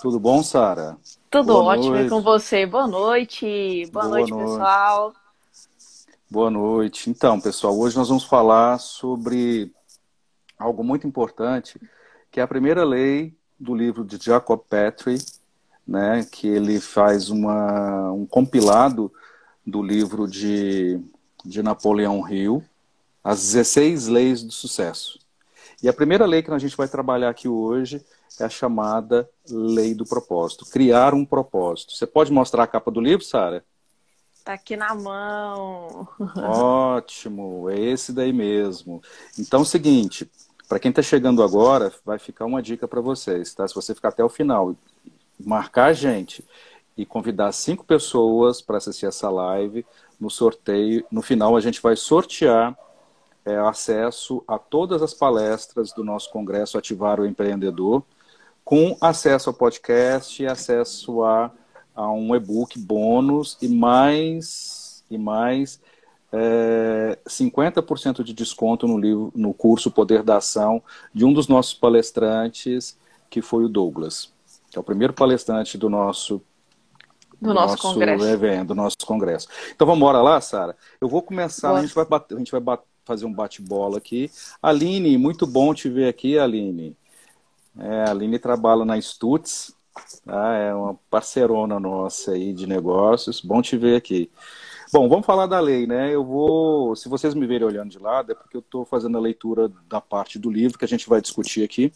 Tudo bom, Sara? Tudo Boa ótimo noite. com você. Boa noite. Boa, Boa noite, noite, pessoal. Boa noite. Então, pessoal, hoje nós vamos falar sobre algo muito importante, que é a primeira lei do livro de Jacob Petrie, né, que ele faz uma, um compilado do livro de, de Napoleão Hill, As 16 Leis do Sucesso. E a primeira lei que a gente vai trabalhar aqui hoje é a chamada lei do propósito. Criar um propósito. Você pode mostrar a capa do livro, Sara? Está aqui na mão. Ótimo, é esse daí mesmo. Então, é o seguinte, para quem está chegando agora, vai ficar uma dica para vocês, tá? Se você ficar até o final, marcar a gente e convidar cinco pessoas para assistir essa live, no sorteio, no final a gente vai sortear é, acesso a todas as palestras do nosso congresso Ativar o Empreendedor, com acesso ao podcast acesso a, a um e-book bônus e mais e mais é, 50% de desconto no livro, no curso Poder da Ação de um dos nossos palestrantes, que foi o Douglas, que é o primeiro palestrante do nosso do, do nosso, nosso, congresso. evento, do nosso congresso. Então vamos embora lá, Sara. Eu vou começar, Boa. a gente vai bater, a gente vai bater fazer um bate-bola aqui. Aline, muito bom te ver aqui, Aline. É, a Aline trabalha na Stutz, tá? é uma parceirona nossa aí de negócios. Bom te ver aqui. Bom, vamos falar da lei, né? Eu vou, se vocês me verem olhando de lado, é porque eu estou fazendo a leitura da parte do livro que a gente vai discutir aqui,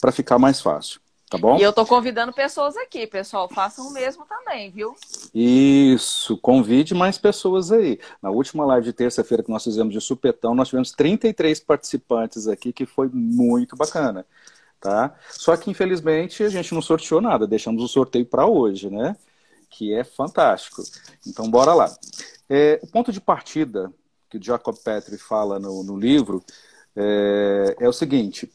para ficar mais fácil. Tá bom? E eu tô convidando pessoas aqui, pessoal. Façam o mesmo também, viu? Isso, convide mais pessoas aí. Na última live de terça-feira que nós fizemos de supetão, nós tivemos 33 participantes aqui, que foi muito bacana. Tá? Só que, infelizmente, a gente não sorteou nada, deixamos o sorteio para hoje, né? Que é fantástico. Então, bora lá. É, o ponto de partida que o Jacob Petri fala no, no livro é, é o seguinte: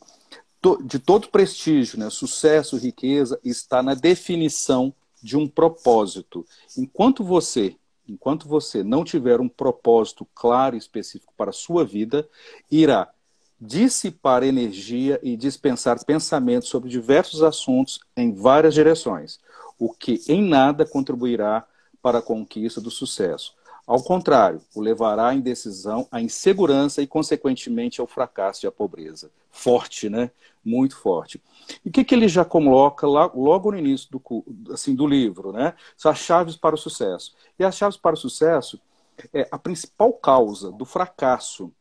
de todo prestígio, né, sucesso, riqueza, está na definição de um propósito. Enquanto você, enquanto você não tiver um propósito claro e específico para a sua vida, irá dissipar energia e dispensar pensamentos sobre diversos assuntos em várias direções, o que em nada contribuirá para a conquista do sucesso. Ao contrário, o levará à indecisão, à insegurança e, consequentemente, ao fracasso e à pobreza. Forte, né? Muito forte. E o que, que ele já coloca lá, logo no início do, assim, do livro, né? São as chaves para o sucesso. E as chaves para o sucesso é a principal causa do fracasso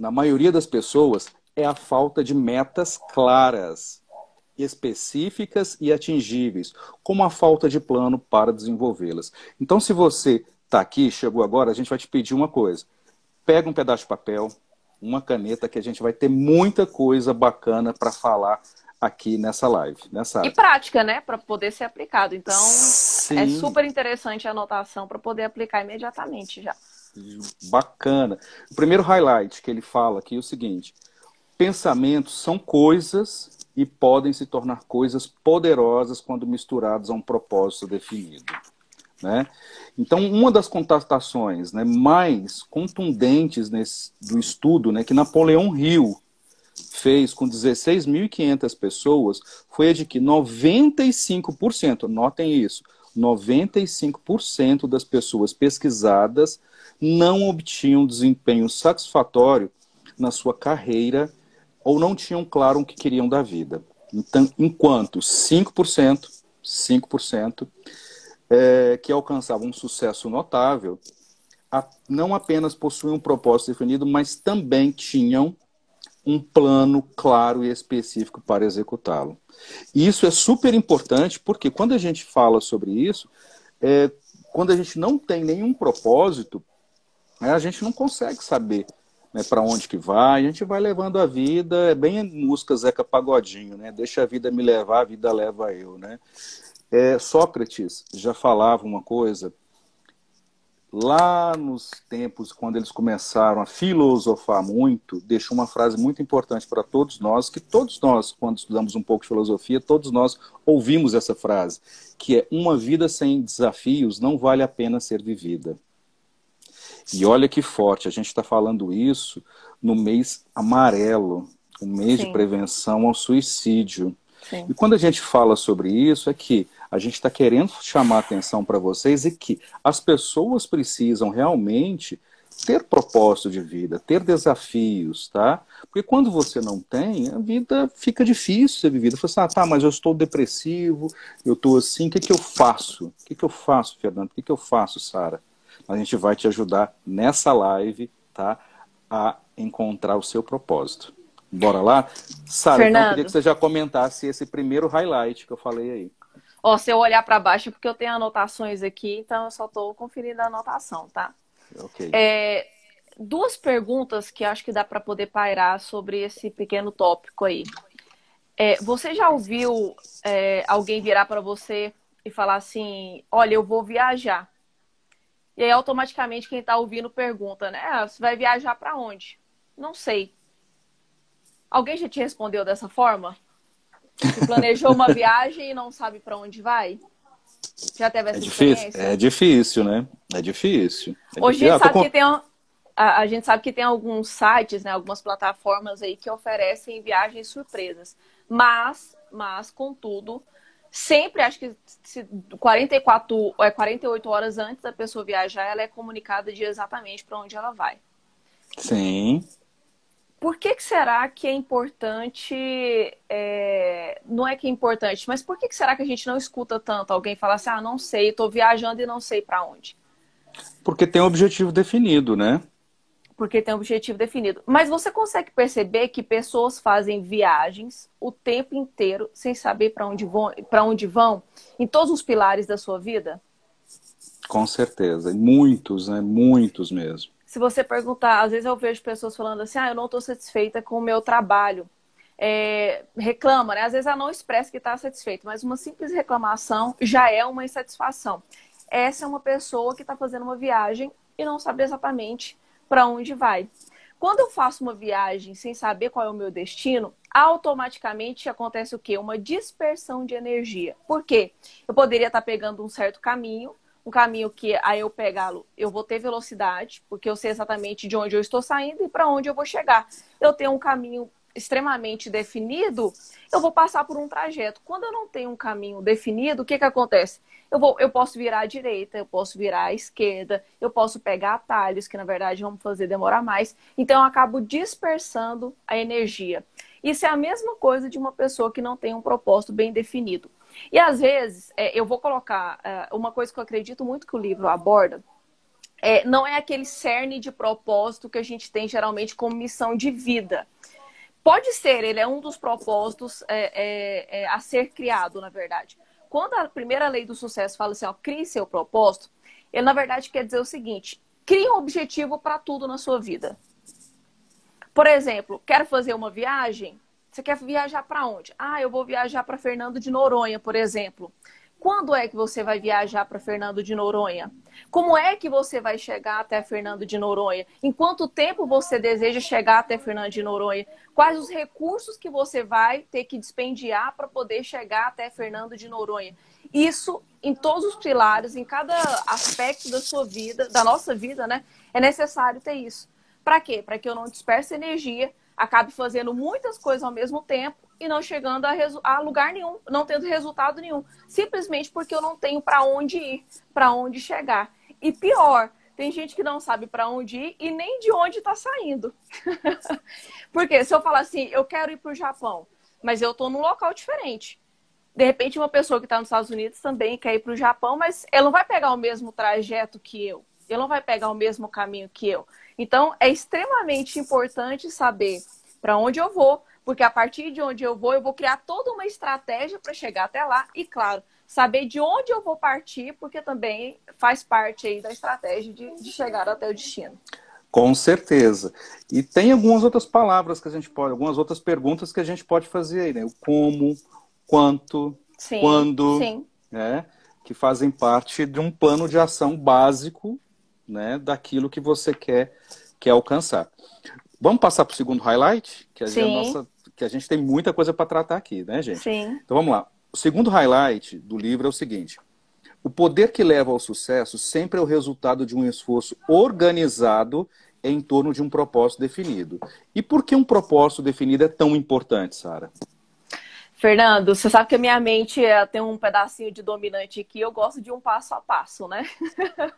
na maioria das pessoas é a falta de metas claras, específicas e atingíveis, como a falta de plano para desenvolvê-las. Então, se você está aqui, chegou agora, a gente vai te pedir uma coisa. Pega um pedaço de papel, uma caneta, que a gente vai ter muita coisa bacana para falar aqui nessa live. Nessa... E prática, né? Para poder ser aplicado. Então, Sim. é super interessante a anotação para poder aplicar imediatamente já. Bacana. O primeiro highlight que ele fala aqui é o seguinte: pensamentos são coisas e podem se tornar coisas poderosas quando misturados a um propósito definido. Né? Então, uma das contestações né, mais contundentes nesse, do estudo né, que Napoleão Hill fez com 16.500 pessoas foi a de que 95%, notem isso, 95% das pessoas pesquisadas não obtinham desempenho satisfatório na sua carreira ou não tinham claro o que queriam da vida. Então, enquanto 5%, 5% é, que alcançavam um sucesso notável, a, não apenas possuíam um propósito definido, mas também tinham um plano claro e específico para executá-lo. Isso é super importante porque quando a gente fala sobre isso, é, quando a gente não tem nenhum propósito, né, a gente não consegue saber né, para onde que vai, a gente vai levando a vida, é bem música Zeca Pagodinho, né? Deixa a vida me levar, a vida leva eu, né? É, Sócrates já falava uma coisa lá nos tempos quando eles começaram a filosofar muito, deixou uma frase muito importante para todos nós, que todos nós, quando estudamos um pouco de filosofia, todos nós ouvimos essa frase, que é uma vida sem desafios não vale a pena ser vivida. E olha que forte, a gente está falando isso no mês amarelo, o mês Sim. de prevenção ao suicídio. Sim. E quando a gente fala sobre isso, é que a gente está querendo chamar atenção para vocês e que as pessoas precisam realmente ter propósito de vida, ter desafios, tá? Porque quando você não tem, a vida fica difícil ser vivida. Você fala assim, ah, tá, mas eu estou depressivo, eu estou assim, o que, que eu faço? O que, que eu faço, Fernando? O que, que eu faço, Sara? A gente vai te ajudar nessa live, tá? A encontrar o seu propósito. Bora lá? Sara, então eu queria que você já comentasse esse primeiro highlight que eu falei aí. Ó, se eu olhar para baixo, porque eu tenho anotações aqui, então eu só estou conferindo a anotação, tá? Ok. É, duas perguntas que acho que dá para poder pairar sobre esse pequeno tópico aí. É, você já ouviu é, alguém virar para você e falar assim: Olha, eu vou viajar. E aí, automaticamente, quem está ouvindo pergunta, né? Ah, você vai viajar para onde? Não sei. Alguém já te respondeu dessa forma? Que planejou uma viagem e não sabe para onde vai? Já teve essa é difícil, É difícil, né? É difícil. É Hoje difícil. a gente sabe com... que tem a, a, gente sabe que tem alguns sites, né, algumas plataformas aí que oferecem viagens surpresas. Mas, mas, contudo, sempre acho que se 44, é 48 horas antes da pessoa viajar, ela é comunicada de exatamente para onde ela vai. Sim. Por que, que será que é importante? É... Não é que é importante, mas por que, que será que a gente não escuta tanto alguém falar assim: ah, não sei, estou viajando e não sei para onde? Porque tem um objetivo definido, né? Porque tem um objetivo definido. Mas você consegue perceber que pessoas fazem viagens o tempo inteiro sem saber para onde vão, para onde vão, em todos os pilares da sua vida? Com certeza, muitos, né? Muitos mesmo se você perguntar, às vezes eu vejo pessoas falando assim, ah, eu não estou satisfeita com o meu trabalho. É, reclama, né? Às vezes ela não expressa que está satisfeita, mas uma simples reclamação já é uma insatisfação. Essa é uma pessoa que está fazendo uma viagem e não sabe exatamente para onde vai. Quando eu faço uma viagem sem saber qual é o meu destino, automaticamente acontece o quê? Uma dispersão de energia. Por quê? Eu poderia estar tá pegando um certo caminho, um caminho que aí eu pegá-lo, eu vou ter velocidade, porque eu sei exatamente de onde eu estou saindo e para onde eu vou chegar. Eu tenho um caminho extremamente definido, eu vou passar por um trajeto. Quando eu não tenho um caminho definido, o que que acontece? Eu, vou, eu posso virar à direita, eu posso virar à esquerda, eu posso pegar atalhos, que na verdade vão fazer demorar mais. Então eu acabo dispersando a energia. Isso é a mesma coisa de uma pessoa que não tem um propósito bem definido. E às vezes, é, eu vou colocar é, uma coisa que eu acredito muito que o livro aborda, é, não é aquele cerne de propósito que a gente tem geralmente como missão de vida. Pode ser, ele é um dos propósitos é, é, é, a ser criado, na verdade. Quando a primeira lei do sucesso fala assim, ó, crie seu propósito, ele na verdade quer dizer o seguinte: crie um objetivo para tudo na sua vida. Por exemplo, quero fazer uma viagem? Você quer viajar para onde? Ah, eu vou viajar para Fernando de Noronha, por exemplo. Quando é que você vai viajar para Fernando de Noronha? Como é que você vai chegar até Fernando de Noronha? Em quanto tempo você deseja chegar até Fernando de Noronha? Quais os recursos que você vai ter que dispendiar para poder chegar até Fernando de Noronha? Isso em todos os pilares, em cada aspecto da sua vida, da nossa vida, né? É necessário ter isso. Para quê? Para que eu não disperse energia, acabe fazendo muitas coisas ao mesmo tempo e não chegando a, a, lugar nenhum, não tendo resultado nenhum, simplesmente porque eu não tenho para onde ir, para onde chegar. E pior, tem gente que não sabe para onde ir e nem de onde está saindo. porque se eu falar assim, eu quero ir para o Japão, mas eu estou num local diferente. De repente, uma pessoa que está nos Estados Unidos também quer ir para o Japão, mas ela não vai pegar o mesmo trajeto que eu. Ele não vai pegar o mesmo caminho que eu. Então, é extremamente importante saber para onde eu vou, porque a partir de onde eu vou, eu vou criar toda uma estratégia para chegar até lá e, claro, saber de onde eu vou partir, porque também faz parte aí da estratégia de, de chegar até o destino. Com certeza. E tem algumas outras palavras que a gente pode, algumas outras perguntas que a gente pode fazer aí, né? O como, quanto, sim, quando, sim. Né? que fazem parte de um plano de ação básico né, daquilo que você quer, quer alcançar. Vamos passar para o segundo highlight? Que a, gente, a nossa, que a gente tem muita coisa para tratar aqui, né, gente? Sim. Então vamos lá. O segundo highlight do livro é o seguinte: o poder que leva ao sucesso sempre é o resultado de um esforço organizado em torno de um propósito definido. E por que um propósito definido é tão importante, Sara? Fernando, você sabe que a minha mente é, tem um pedacinho de dominante aqui, eu gosto de um passo a passo, né?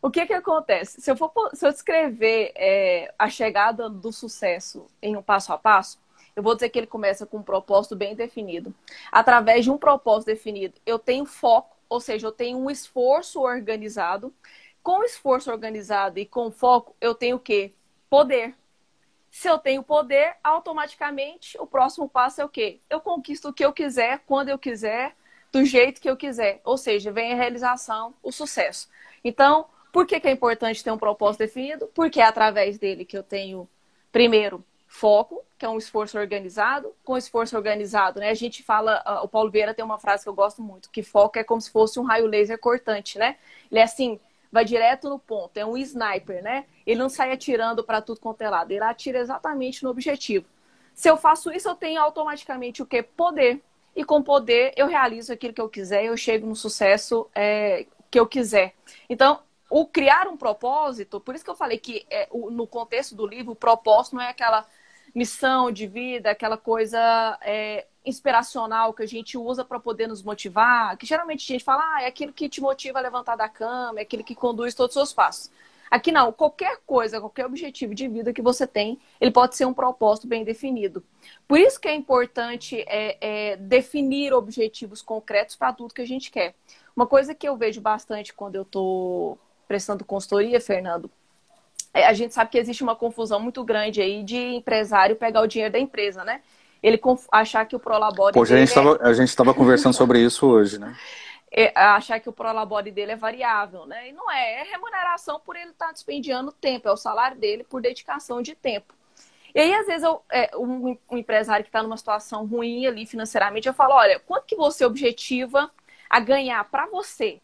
o que que acontece? Se eu for se eu descrever é, a chegada do sucesso em um passo a passo, eu vou dizer que ele começa com um propósito bem definido. Através de um propósito definido, eu tenho foco, ou seja, eu tenho um esforço organizado. Com esforço organizado e com foco, eu tenho o quê? Poder. Se eu tenho poder, automaticamente o próximo passo é o quê? Eu conquisto o que eu quiser, quando eu quiser, do jeito que eu quiser. Ou seja, vem a realização, o sucesso. Então, por que, que é importante ter um propósito definido? Porque é através dele que eu tenho, primeiro, foco, que é um esforço organizado. Com esforço organizado, né? A gente fala, uh, o Paulo Vieira tem uma frase que eu gosto muito, que foco é como se fosse um raio laser cortante, né? Ele é assim, vai direto no ponto, é um sniper, né? Ele não sai atirando para tudo quanto é lado, ele atira exatamente no objetivo. Se eu faço isso, eu tenho automaticamente o que? Poder. E com poder, eu realizo aquilo que eu quiser, eu chego no sucesso é, que eu quiser. Então, o criar um propósito, por isso que eu falei que é, o, no contexto do livro, o propósito não é aquela missão de vida, aquela coisa é, inspiracional que a gente usa para poder nos motivar, que geralmente a gente fala, ah, é aquilo que te motiva a levantar da cama, é aquele que conduz todos os seus passos. Aqui não, qualquer coisa, qualquer objetivo de vida que você tem, ele pode ser um propósito bem definido. Por isso que é importante é, é, definir objetivos concretos para tudo que a gente quer. Uma coisa que eu vejo bastante quando eu estou prestando consultoria, Fernando, é, a gente sabe que existe uma confusão muito grande aí de empresário pegar o dinheiro da empresa, né? Ele achar que o Prolabore. Poxa, a gente estava é... conversando sobre isso hoje, né? É, achar que o prolabore dele é variável, né? E não é, é remuneração por ele estar tá despendiando tempo, é o salário dele por dedicação de tempo. E aí, às vezes, eu, é, um, um, empresário que está numa situação ruim ali financeiramente, eu falo, olha, quanto que você objetiva a ganhar para você?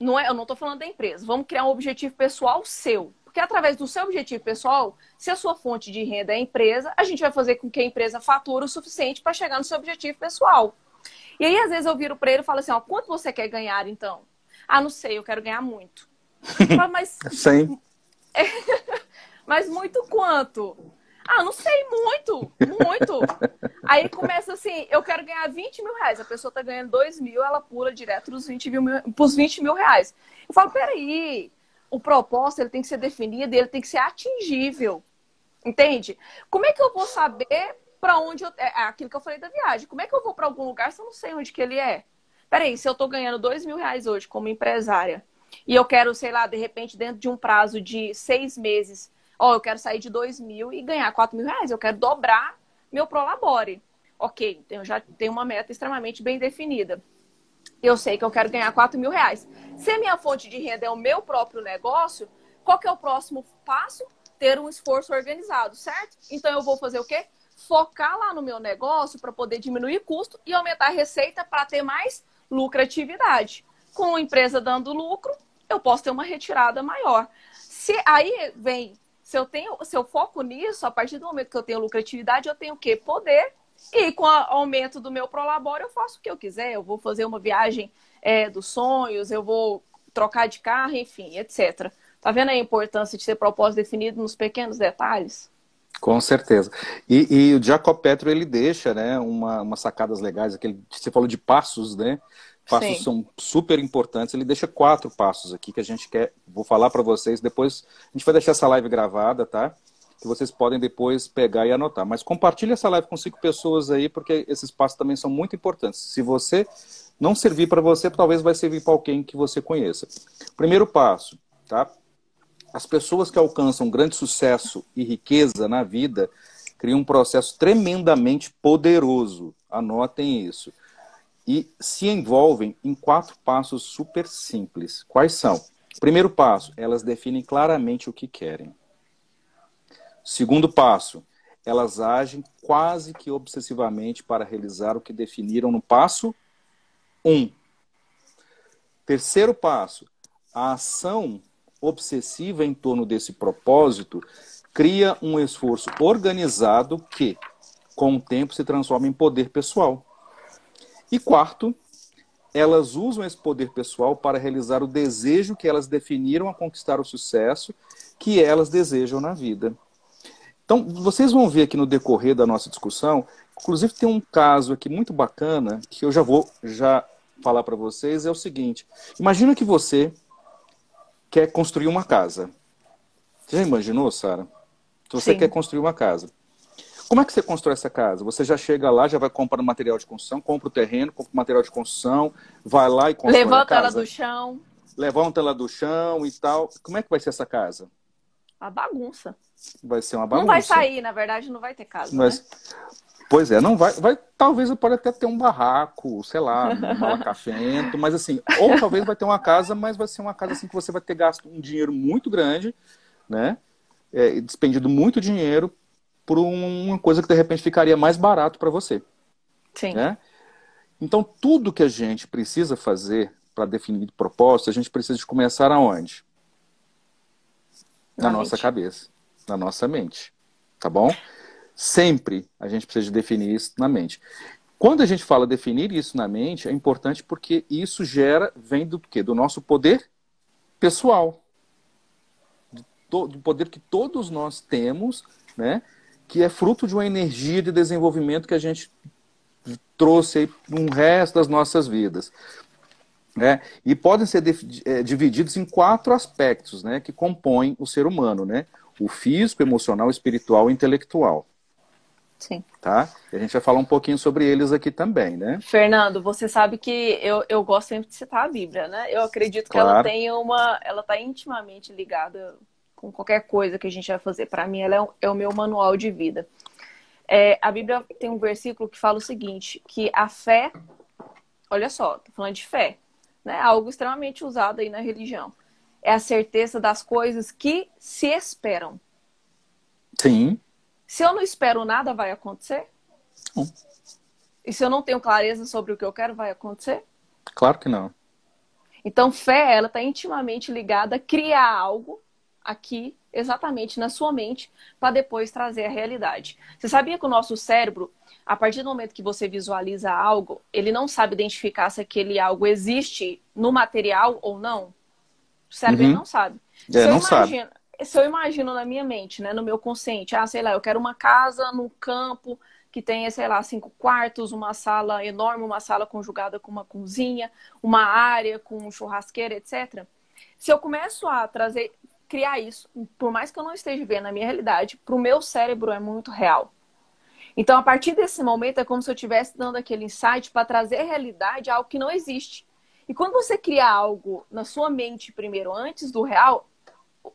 Não é, eu não estou falando da empresa. Vamos criar um objetivo pessoal seu. Porque através do seu objetivo pessoal, se a sua fonte de renda é a empresa, a gente vai fazer com que a empresa fature o suficiente para chegar no seu objetivo pessoal. E aí, às vezes, eu viro para ele e falo assim: ó, quanto você quer ganhar então? Ah, não sei, eu quero ganhar muito. Falo, mas. Sim. mas muito quanto? Ah, não sei, muito, muito. Aí começa assim, eu quero ganhar 20 mil reais. A pessoa tá ganhando 2 mil, ela pula direto dos 20 mil, pros 20 mil reais. Eu falo, peraí, o propósito ele tem que ser definido, ele tem que ser atingível. Entende? Como é que eu vou saber para onde eu. É, é aquilo que eu falei da viagem. Como é que eu vou para algum lugar se eu não sei onde que ele é? Peraí, se eu estou ganhando dois mil reais hoje como empresária e eu quero, sei lá, de repente, dentro de um prazo de seis meses, ó, eu quero sair de dois mil e ganhar quatro mil reais, eu quero dobrar meu Prolabore. Ok, então eu já tenho uma meta extremamente bem definida. Eu sei que eu quero ganhar quatro mil reais. Se a minha fonte de renda é o meu próprio negócio, qual que é o próximo passo? Ter um esforço organizado, certo? Então eu vou fazer o quê? Focar lá no meu negócio para poder diminuir custo e aumentar a receita para ter mais lucratividade. Com a empresa dando lucro, eu posso ter uma retirada maior. Se aí vem, se eu tenho, se eu foco nisso, a partir do momento que eu tenho lucratividade, eu tenho o quê? Poder. E com o aumento do meu prolabore, eu faço o que eu quiser. Eu vou fazer uma viagem é, dos sonhos, eu vou trocar de carro, enfim, etc. Tá vendo a importância de ter propósito definido nos pequenos detalhes? Com certeza. E, e o Jacob Petro, ele deixa, né, uma, umas sacadas legais, aquele, você falou de passos, né? Passos Sim. são super importantes. Ele deixa quatro passos aqui que a gente quer, vou falar para vocês. Depois a gente vai deixar essa live gravada, tá? Que vocês podem depois pegar e anotar. Mas compartilhe essa live com cinco pessoas aí, porque esses passos também são muito importantes. Se você não servir para você, talvez vai servir para alguém que você conheça. Primeiro passo, tá? As pessoas que alcançam grande sucesso e riqueza na vida criam um processo tremendamente poderoso. Anotem isso. E se envolvem em quatro passos super simples. Quais são? Primeiro passo, elas definem claramente o que querem. Segundo passo, elas agem quase que obsessivamente para realizar o que definiram no passo um. Terceiro passo: a ação obsessiva em torno desse propósito cria um esforço organizado que, com o tempo, se transforma em poder pessoal. E quarto, elas usam esse poder pessoal para realizar o desejo que elas definiram a conquistar o sucesso que elas desejam na vida. Então, vocês vão ver aqui no decorrer da nossa discussão Inclusive tem um caso aqui muito bacana que eu já vou já falar para vocês é o seguinte: imagina que você quer construir uma casa. Você já imaginou, Sara? Você Sim. quer construir uma casa. Como é que você constrói essa casa? Você já chega lá, já vai comprar material de construção, compra o terreno, compra o material de construção, vai lá e constrói Levanta a casa. ela do chão. Levanta ela do chão e tal. Como é que vai ser essa casa? Uma bagunça. Vai ser uma bagunça. Não vai sair, na verdade, não vai ter casa. Mas, né? Pois é, não vai, vai. Talvez pode até ter um barraco, sei lá, um malacafento, mas assim, ou talvez vai ter uma casa, mas vai ser uma casa assim que você vai ter gasto um dinheiro muito grande, né? É, despendido muito dinheiro por uma coisa que de repente ficaria mais barato para você. Sim. Né? Então, tudo que a gente precisa fazer para definir propósito, a gente precisa de começar aonde? Na, na nossa cabeça, na nossa mente. Tá bom? Sempre a gente precisa de definir isso na mente. Quando a gente fala definir isso na mente, é importante porque isso gera, vem do quê? Do nosso poder pessoal. Do, do poder que todos nós temos, né? Que é fruto de uma energia de desenvolvimento que a gente trouxe aí no resto das nossas vidas. Né? E podem ser é, divididos em quatro aspectos né, que compõem o ser humano, né? O físico, emocional, espiritual e intelectual. Sim. Tá? E a gente vai falar um pouquinho sobre eles aqui também, né? Fernando, você sabe que eu, eu gosto sempre de citar a Bíblia, né? Eu acredito que claro. ela tem uma. Ela está intimamente ligada com qualquer coisa que a gente vai fazer. Para mim, ela é, um, é, o meu manual de vida. É, a Bíblia tem um versículo que fala o seguinte: que a fé, olha só, tô falando de fé, né? Algo extremamente usado aí na religião. É a certeza das coisas que se esperam. Sim. Se eu não espero nada, vai acontecer? Sim. E se eu não tenho clareza sobre o que eu quero, vai acontecer? Claro que não. Então, fé, ela está intimamente ligada a criar algo aqui exatamente na sua mente para depois trazer a realidade. Você sabia que o nosso cérebro, a partir do momento que você visualiza algo, ele não sabe identificar se aquele algo existe no material ou não? O cérebro uhum. não sabe. É, se, não eu imagino, sabe. se eu imagino na minha mente, né, no meu consciente, ah, sei lá, eu quero uma casa no campo que tenha, sei lá, cinco quartos, uma sala enorme, uma sala conjugada com uma cozinha, uma área com churrasqueira, etc. Se eu começo a trazer criar isso, por mais que eu não esteja vendo na minha realidade, para o meu cérebro é muito real. Então, a partir desse momento, é como se eu estivesse dando aquele insight para trazer a realidade algo que não existe. E quando você cria algo na sua mente primeiro, antes do real,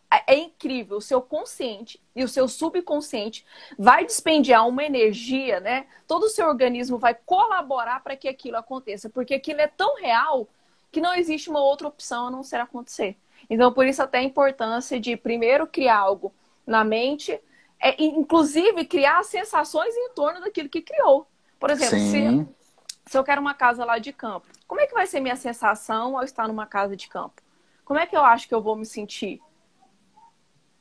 é, é incrível. O seu consciente e o seu subconsciente vai despendiar uma energia, né? Todo o seu organismo vai colaborar para que aquilo aconteça, porque aquilo é tão real que não existe uma outra opção a não ser acontecer. Então, por isso até a importância de primeiro criar algo na mente, é, inclusive criar sensações em torno daquilo que criou. Por exemplo, se, se eu quero uma casa lá de campo, como é que vai ser minha sensação ao estar numa casa de campo? Como é que eu acho que eu vou me sentir?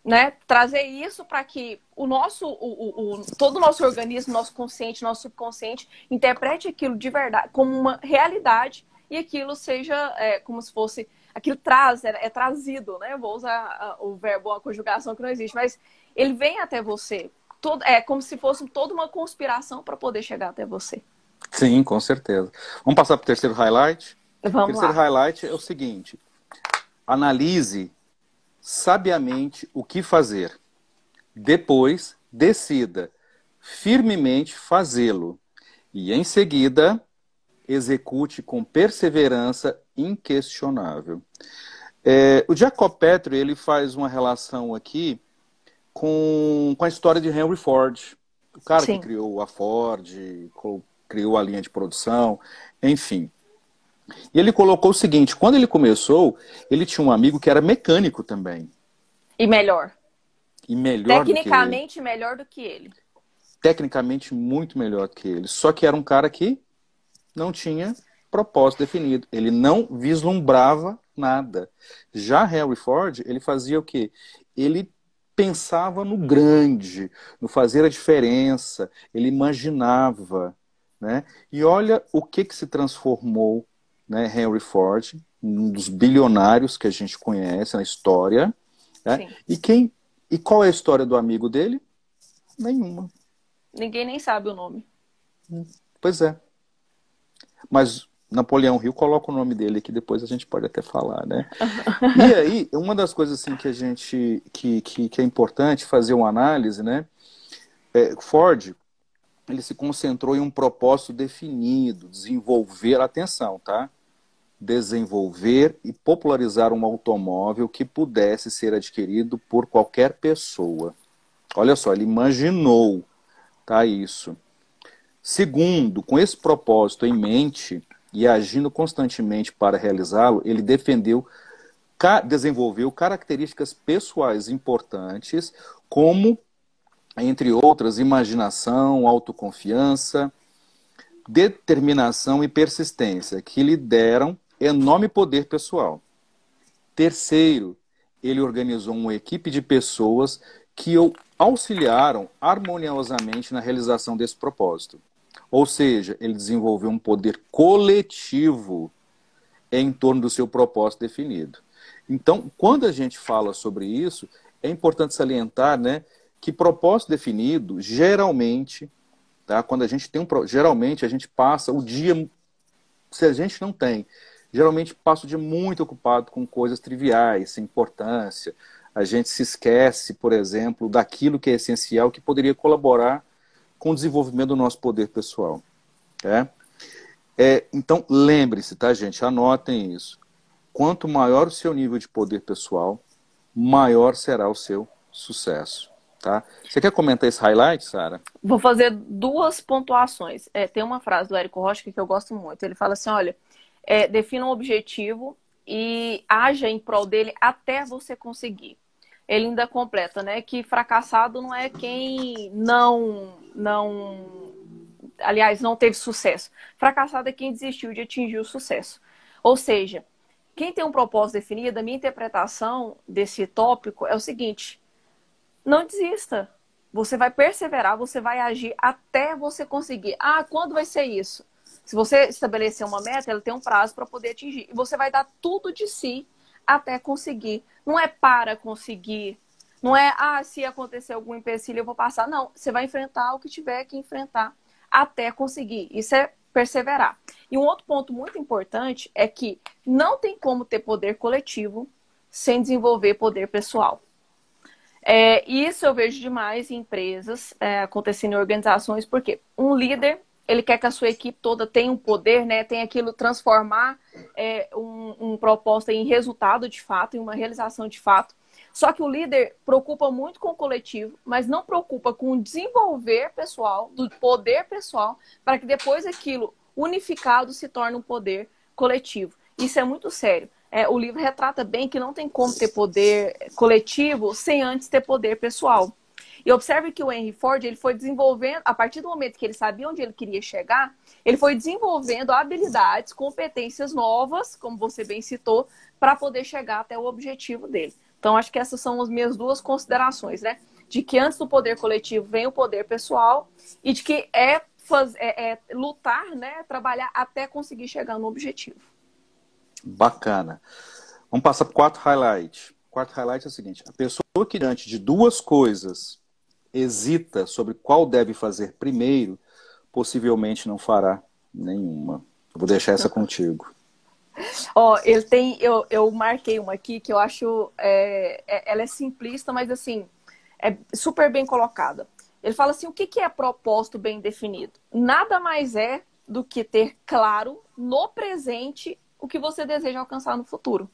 Né? Trazer isso para que o nosso, o, o, o, todo o nosso organismo, nosso consciente, nosso subconsciente interprete aquilo de verdade como uma realidade e aquilo seja é, como se fosse aquilo traz, é, é trazido, né? Eu vou usar a, o verbo, a conjugação que não existe, mas ele vem até você. Todo, é como se fosse toda uma conspiração para poder chegar até você. Sim, com certeza. Vamos passar para o terceiro highlight? Vamos o terceiro lá. highlight é o seguinte: analise sabiamente o que fazer. Depois, decida firmemente fazê-lo. E em seguida, execute com perseverança inquestionável. É, o Jacob Petri ele faz uma relação aqui com, com a história de Henry Ford, o cara Sim. que criou a Ford, criou a linha de produção, enfim. E ele colocou o seguinte: quando ele começou, ele tinha um amigo que era mecânico também. E melhor. E melhor Tecnicamente melhor do que ele. Tecnicamente muito melhor que ele. Só que era um cara que não tinha propósito definido. Ele não vislumbrava nada. Já Henry Ford, ele fazia o quê? Ele pensava no grande, no fazer a diferença, ele imaginava, né? E olha o que que se transformou, né, Henry Ford, um dos bilionários que a gente conhece na história, né? E quem e qual é a história do amigo dele? Nenhuma. Ninguém nem sabe o nome. Pois é. Mas Napoleão Rio coloca o nome dele aqui, depois a gente pode até falar, né? e aí, uma das coisas assim que a gente que, que, que é importante fazer uma análise, né? É, Ford ele se concentrou em um propósito definido, desenvolver, atenção, tá? Desenvolver e popularizar um automóvel que pudesse ser adquirido por qualquer pessoa. Olha só, ele imaginou, tá? Isso. Segundo, com esse propósito em mente e agindo constantemente para realizá-lo, ele defendeu, desenvolveu características pessoais importantes, como entre outras, imaginação, autoconfiança, determinação e persistência, que lhe deram enorme poder pessoal. Terceiro, ele organizou uma equipe de pessoas que o auxiliaram harmoniosamente na realização desse propósito. Ou seja, ele desenvolveu um poder coletivo em torno do seu propósito definido. Então, quando a gente fala sobre isso, é importante salientar, né, que propósito definido, geralmente, tá? quando a gente tem um. Geralmente a gente passa o dia. Se a gente não tem, geralmente passa o dia muito ocupado com coisas triviais, sem importância. A gente se esquece, por exemplo, daquilo que é essencial, que poderia colaborar com o desenvolvimento do nosso poder pessoal. É? É, então, lembre-se, tá, gente? Anotem isso. Quanto maior o seu nível de poder pessoal, maior será o seu sucesso. Tá? Você quer comentar esse highlight, Sara? Vou fazer duas pontuações. É, tem uma frase do Érico Rocha que eu gosto muito. Ele fala assim: olha, é, defina um objetivo e haja em prol dele até você conseguir. Ele ainda completa, né? Que fracassado não é quem não, não, aliás, não teve sucesso. Fracassado é quem desistiu de atingir o sucesso. Ou seja, quem tem um propósito definido, a minha interpretação desse tópico é o seguinte: não desista. Você vai perseverar, você vai agir até você conseguir. Ah, quando vai ser isso? Se você estabelecer uma meta, ela tem um prazo para poder atingir. E você vai dar tudo de si até conseguir. Não é para conseguir. Não é, ah, se acontecer algum empecilho eu vou passar. Não, você vai enfrentar o que tiver que enfrentar até conseguir. Isso é perseverar. E um outro ponto muito importante é que não tem como ter poder coletivo sem desenvolver poder pessoal. É, isso eu vejo demais em empresas, é, acontecendo em organizações, porque um líder ele quer que a sua equipe toda tenha um poder, né? Tenha aquilo transformar é, um, um propósito em resultado de fato, em uma realização de fato. Só que o líder preocupa muito com o coletivo, mas não preocupa com o desenvolver pessoal, do poder pessoal, para que depois aquilo unificado se torne um poder coletivo. Isso é muito sério é, o livro retrata bem que não tem como ter poder coletivo sem antes ter poder pessoal. E observe que o Henry Ford ele foi desenvolvendo, a partir do momento que ele sabia onde ele queria chegar, ele foi desenvolvendo habilidades, competências novas, como você bem citou, para poder chegar até o objetivo dele. Então, acho que essas são as minhas duas considerações, né? De que antes do poder coletivo vem o poder pessoal e de que é, faz, é, é lutar, né? Trabalhar até conseguir chegar no objetivo. Bacana. Vamos passar para quarto highlight. Quarto highlight é o seguinte: a pessoa que diante de duas coisas hesita sobre qual deve fazer primeiro, possivelmente não fará nenhuma. vou deixar essa contigo. Ó, oh, ele tem, eu, eu marquei uma aqui que eu acho, é, é, ela é simplista, mas assim, é super bem colocada. Ele fala assim, o que, que é propósito bem definido? Nada mais é do que ter claro no presente o que você deseja alcançar no futuro.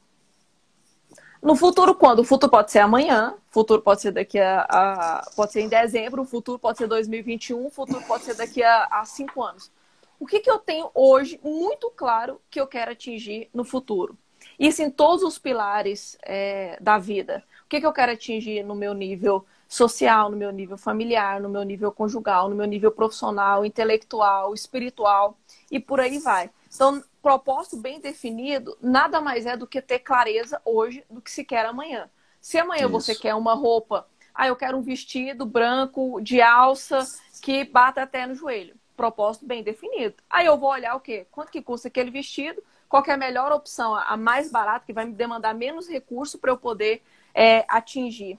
No futuro, quando? O futuro pode ser amanhã, o futuro pode ser daqui a, a, pode ser em dezembro, o futuro pode ser 2021, o futuro pode ser daqui a, a cinco anos. O que, que eu tenho hoje muito claro que eu quero atingir no futuro? Isso em todos os pilares é, da vida. O que, que eu quero atingir no meu nível social, no meu nível familiar, no meu nível conjugal, no meu nível profissional, intelectual, espiritual e por aí vai. Então, propósito bem definido nada mais é do que ter clareza hoje do que se quer amanhã. Se amanhã Isso. você quer uma roupa, ah, eu quero um vestido branco de alça que bata até no joelho. Propósito bem definido. Aí eu vou olhar o quê? Quanto que custa aquele vestido? Qual é a melhor opção, a mais barata, que vai me demandar menos recurso para eu poder é, atingir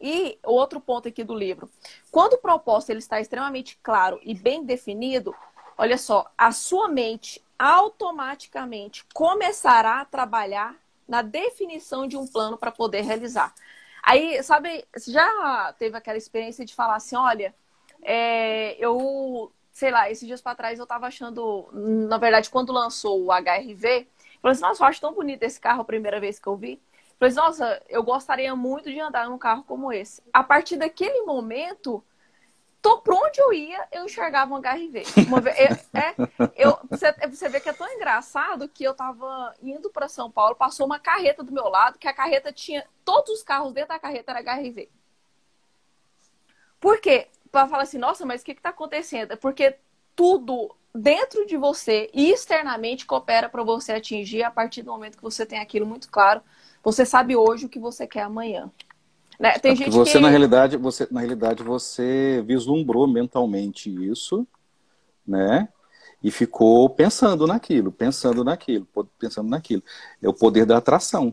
E outro ponto aqui do livro. Quando o propósito ele está extremamente claro e bem definido, olha só, a sua mente automaticamente começará a trabalhar na definição de um plano para poder realizar. Aí, sabe, já teve aquela experiência de falar assim, olha, é, eu, sei lá, esses dias para trás eu estava achando, na verdade, quando lançou o HRV, eu falei assim, nossa, eu acho tão bonito esse carro a primeira vez que eu vi. Falei, nossa, eu gostaria muito de andar num carro como esse. A partir daquele momento, tô, pra onde eu ia, eu enxergava um HRV. Uma vez, é, é, eu, você, você vê que é tão engraçado que eu tava indo para São Paulo, passou uma carreta do meu lado, que a carreta tinha. Todos os carros dentro da carreta era HRV. Por quê? Pra falar assim, nossa, mas o que, que tá acontecendo? É porque tudo dentro de você e externamente coopera para você atingir a partir do momento que você tem aquilo muito claro você sabe hoje o que você quer amanhã. Né? Tem é gente você que... na realidade você na realidade você vislumbrou mentalmente isso, né? E ficou pensando naquilo, pensando naquilo, pensando naquilo. É o poder da atração.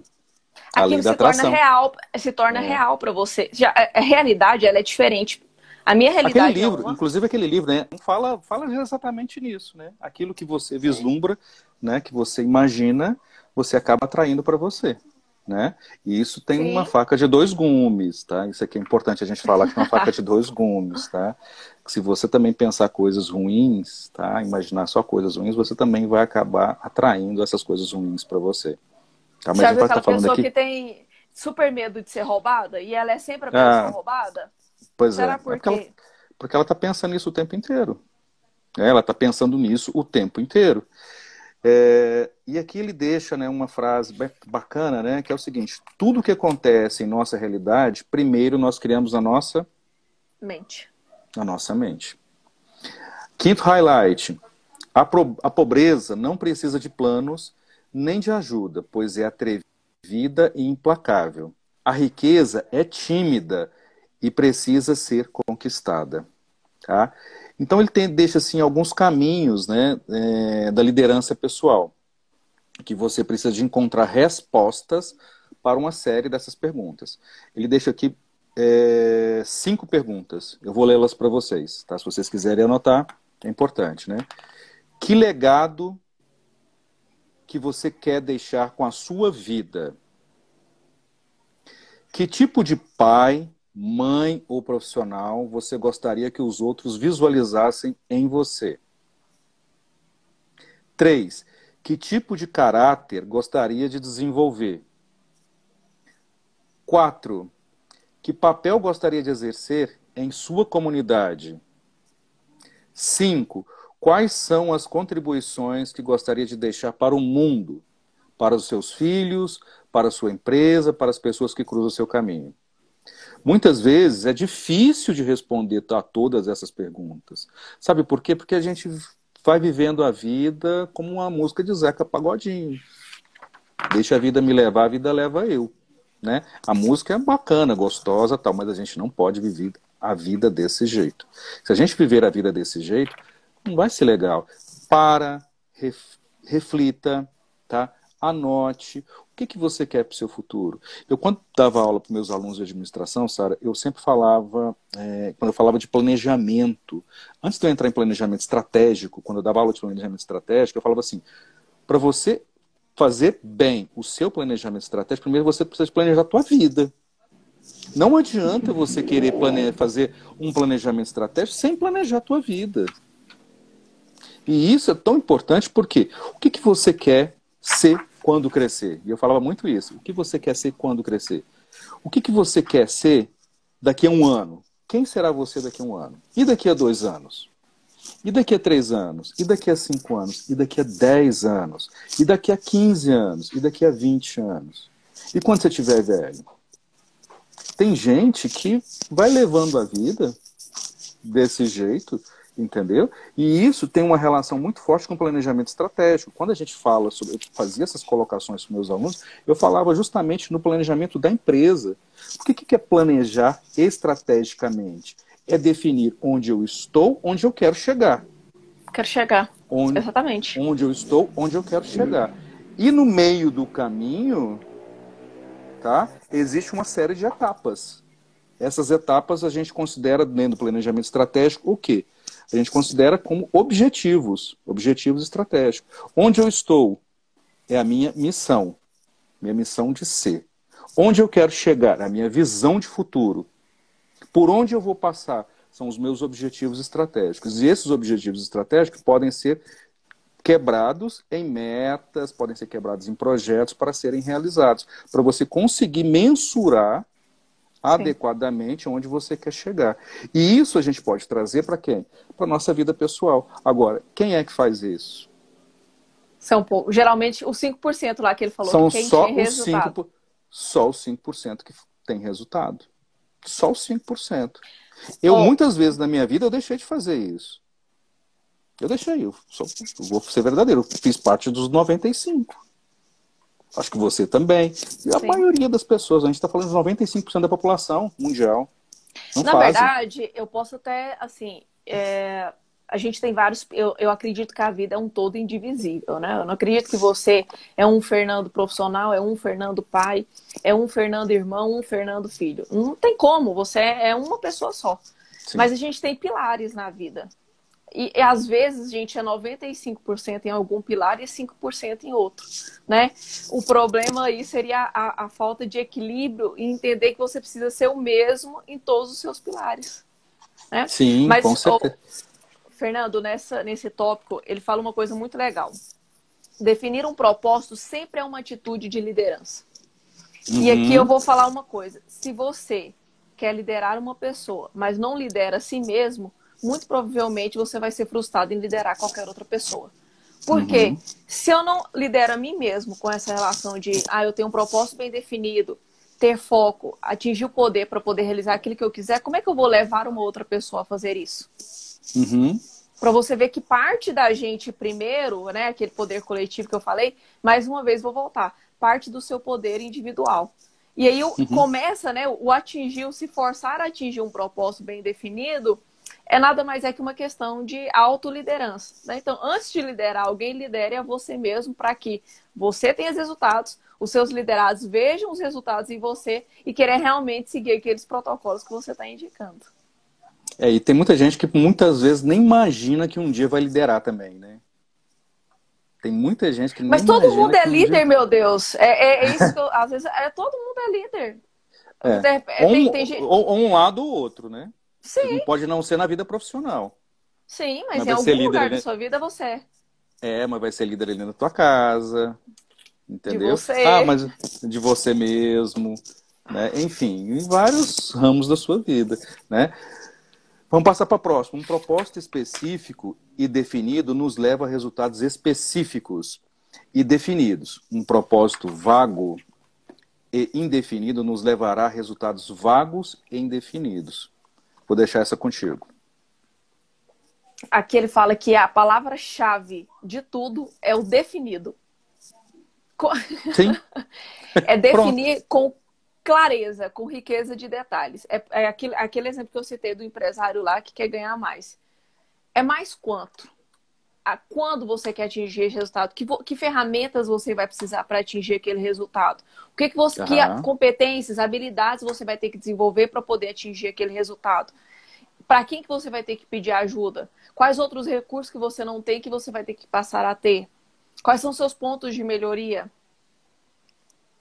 Aquilo se torna real, se torna é. real para você. Já, a realidade ela é diferente. A minha realidade aquele livro, é uma... inclusive aquele livro, né, fala fala exatamente nisso, né? Aquilo que você vislumbra, né, que você imagina, você acaba atraindo para você né? E isso tem Sim. uma faca de dois gumes, tá? Isso aqui é importante a gente falar que é uma faca de dois gumes, tá? Se você também pensar coisas ruins, tá? Imaginar só coisas ruins, você também vai acabar atraindo essas coisas ruins para você. Tá? Mas Sabe aquela tá pessoa aqui... que tem super medo de ser roubada e ela é sempre a pessoa ah, roubada? Pois Será é. Por é porque, ela, porque ela tá pensando nisso o tempo inteiro. É, ela tá pensando nisso o tempo inteiro. É, e aqui ele deixa né, uma frase bacana, né, que é o seguinte: tudo que acontece em nossa realidade, primeiro nós criamos a nossa mente. A nossa mente. Quinto highlight: a, pro, a pobreza não precisa de planos nem de ajuda, pois é atrevida e implacável. A riqueza é tímida e precisa ser conquistada. Tá? Então ele tem, deixa assim alguns caminhos né, é, da liderança pessoal, que você precisa de encontrar respostas para uma série dessas perguntas. Ele deixa aqui é, cinco perguntas. Eu vou lê-las para vocês, tá? Se vocês quiserem anotar, é importante, né? Que legado que você quer deixar com a sua vida? Que tipo de pai, mãe ou profissional você gostaria que os outros visualizassem em você? 3. Que tipo de caráter gostaria de desenvolver? 4. Que papel gostaria de exercer em sua comunidade? 5. Quais são as contribuições que gostaria de deixar para o mundo, para os seus filhos, para a sua empresa, para as pessoas que cruzam o seu caminho? Muitas vezes é difícil de responder a todas essas perguntas. Sabe por quê? Porque a gente vai vivendo a vida como uma música de Zeca Pagodinho. Deixa a vida me levar, a vida leva eu. Né? A música é bacana, gostosa, tal, mas a gente não pode viver a vida desse jeito. Se a gente viver a vida desse jeito, não vai ser legal. Para, reflita, tá? Anote o que, que você quer para o seu futuro. Eu, quando dava aula para meus alunos de administração, Sara, eu sempre falava, é, quando eu falava de planejamento, antes de eu entrar em planejamento estratégico, quando eu dava aula de planejamento estratégico, eu falava assim, para você fazer bem o seu planejamento estratégico, primeiro você precisa planejar a tua vida. Não adianta você querer plane... fazer um planejamento estratégico sem planejar a tua vida. E isso é tão importante porque o que, que você quer ser quando crescer. E eu falava muito isso. O que você quer ser quando crescer? O que, que você quer ser daqui a um ano? Quem será você daqui a um ano? E daqui a dois anos? E daqui a três anos? E daqui a cinco anos? E daqui a dez anos? E daqui a quinze anos? E daqui a vinte anos? E quando você estiver velho? Tem gente que vai levando a vida desse jeito entendeu? E isso tem uma relação muito forte com o planejamento estratégico. Quando a gente fala sobre, eu fazia essas colocações com meus alunos, eu falava justamente no planejamento da empresa. O que, que é planejar estrategicamente? É definir onde eu estou, onde eu quero chegar. Quero chegar. Onde, Exatamente. Onde eu estou, onde eu quero chegar. E no meio do caminho, tá? Existe uma série de etapas Essas etapas a gente considera, dentro do planejamento estratégico, o quê? A gente considera como objetivos, objetivos estratégicos. Onde eu estou é a minha missão, minha missão de ser. Onde eu quero chegar, a minha visão de futuro. Por onde eu vou passar são os meus objetivos estratégicos. E esses objetivos estratégicos podem ser quebrados em metas, podem ser quebrados em projetos para serem realizados, para você conseguir mensurar Sim. adequadamente onde você quer chegar. E isso a gente pode trazer para quem? Para a nossa vida pessoal. Agora, quem é que faz isso? São poucos. Geralmente, os 5% lá que ele falou São que quem só tem os resultado. 5%, só os 5% que tem resultado. Só os 5%. Eu, Oh. muitas vezes na minha vida, eu deixei de fazer isso. Eu deixei, eu, sou, eu vou ser verdadeiro, eu fiz parte dos 95. Acho que você também. E a Sim. maioria das pessoas, a gente está falando de 95% da população mundial. Não Na fazem. verdade, eu posso até, assim, é, a gente tem vários. Eu, eu acredito que a vida é um todo indivisível, né? Eu não acredito que você é um Fernando profissional, é um Fernando pai, é um Fernando irmão, um Fernando filho. Não tem como, você é uma pessoa só. Sim. Mas a gente tem pilares na vida. E, e às vezes a gente é 95% em algum pilar e 5% em outro, né? O problema aí seria a, a falta de equilíbrio e entender que você precisa ser o mesmo em todos os seus pilares. Né? Sim, Mas, com certeza. Fernando, nessa, nesse tópico, ele fala uma coisa muito legal. Definir um propósito sempre é uma atitude de liderança. E Uhum. aqui eu vou falar uma coisa. Se você quer liderar uma pessoa, mas não lidera a si mesmo, muito provavelmente você vai ser frustrado em liderar qualquer outra pessoa. Porque Uhum. se eu não lidero a mim mesmo com essa relação de, ah, eu tenho um propósito bem definido, ter foco, atingir o poder para poder realizar aquilo que eu quiser, como é que eu vou levar uma outra pessoa a fazer isso? Uhum. Para você ver que parte da gente primeiro, né, aquele poder coletivo que eu falei, mais uma vez vou voltar, parte do seu poder individual. E aí o- começa, né, o atingir, o se forçar a atingir um propósito bem definido, é nada mais é que uma questão de autoliderança. Né? Então, antes de liderar alguém, lidere a você mesmo para que você tenha os resultados, os seus liderados vejam os resultados em você e querer realmente seguir aqueles protocolos que você está indicando. É, e tem muita gente que muitas vezes nem imagina que um dia vai liderar também, né? Tem muita gente que nem Mas todo mundo é um líder, dia- meu Deus. É, é- é isso que eu, às vezes, é, todo mundo é líder. É. Tem- um, tem gente- ou- ou um lado ou outro, né? Sim, Pode não ser na vida profissional. sim, Mas mas em algum lugar da sua vida você é. É, mas vai ser líder ali na tua casa, entendeu? você. Ah, mas de você mesmo, né? Enfim, em vários ramos da sua vida, né? Vamos passar para a próxima. Um propósito específico e definido nos leva a resultados específicos e definidos. Um propósito vago e indefinido nos levará a resultados vagos e indefinidos. Vou deixar essa contigo. Aqui ele fala que a palavra-chave de tudo é o definido. Sim? É definir com clareza, com riqueza de detalhes. É, é aquele, aquele exemplo que eu citei do empresário lá que quer ganhar mais. É mais quanto? A, quando você quer atingir esse resultado? Que, que ferramentas você vai precisar para atingir aquele resultado? O que, que você, que Aham. competências, habilidades você vai ter que desenvolver para poder atingir aquele resultado? Para quem que você vai ter que pedir ajuda? Quais outros recursos que você não tem que você vai ter que passar a ter? Quais são seus pontos de melhoria?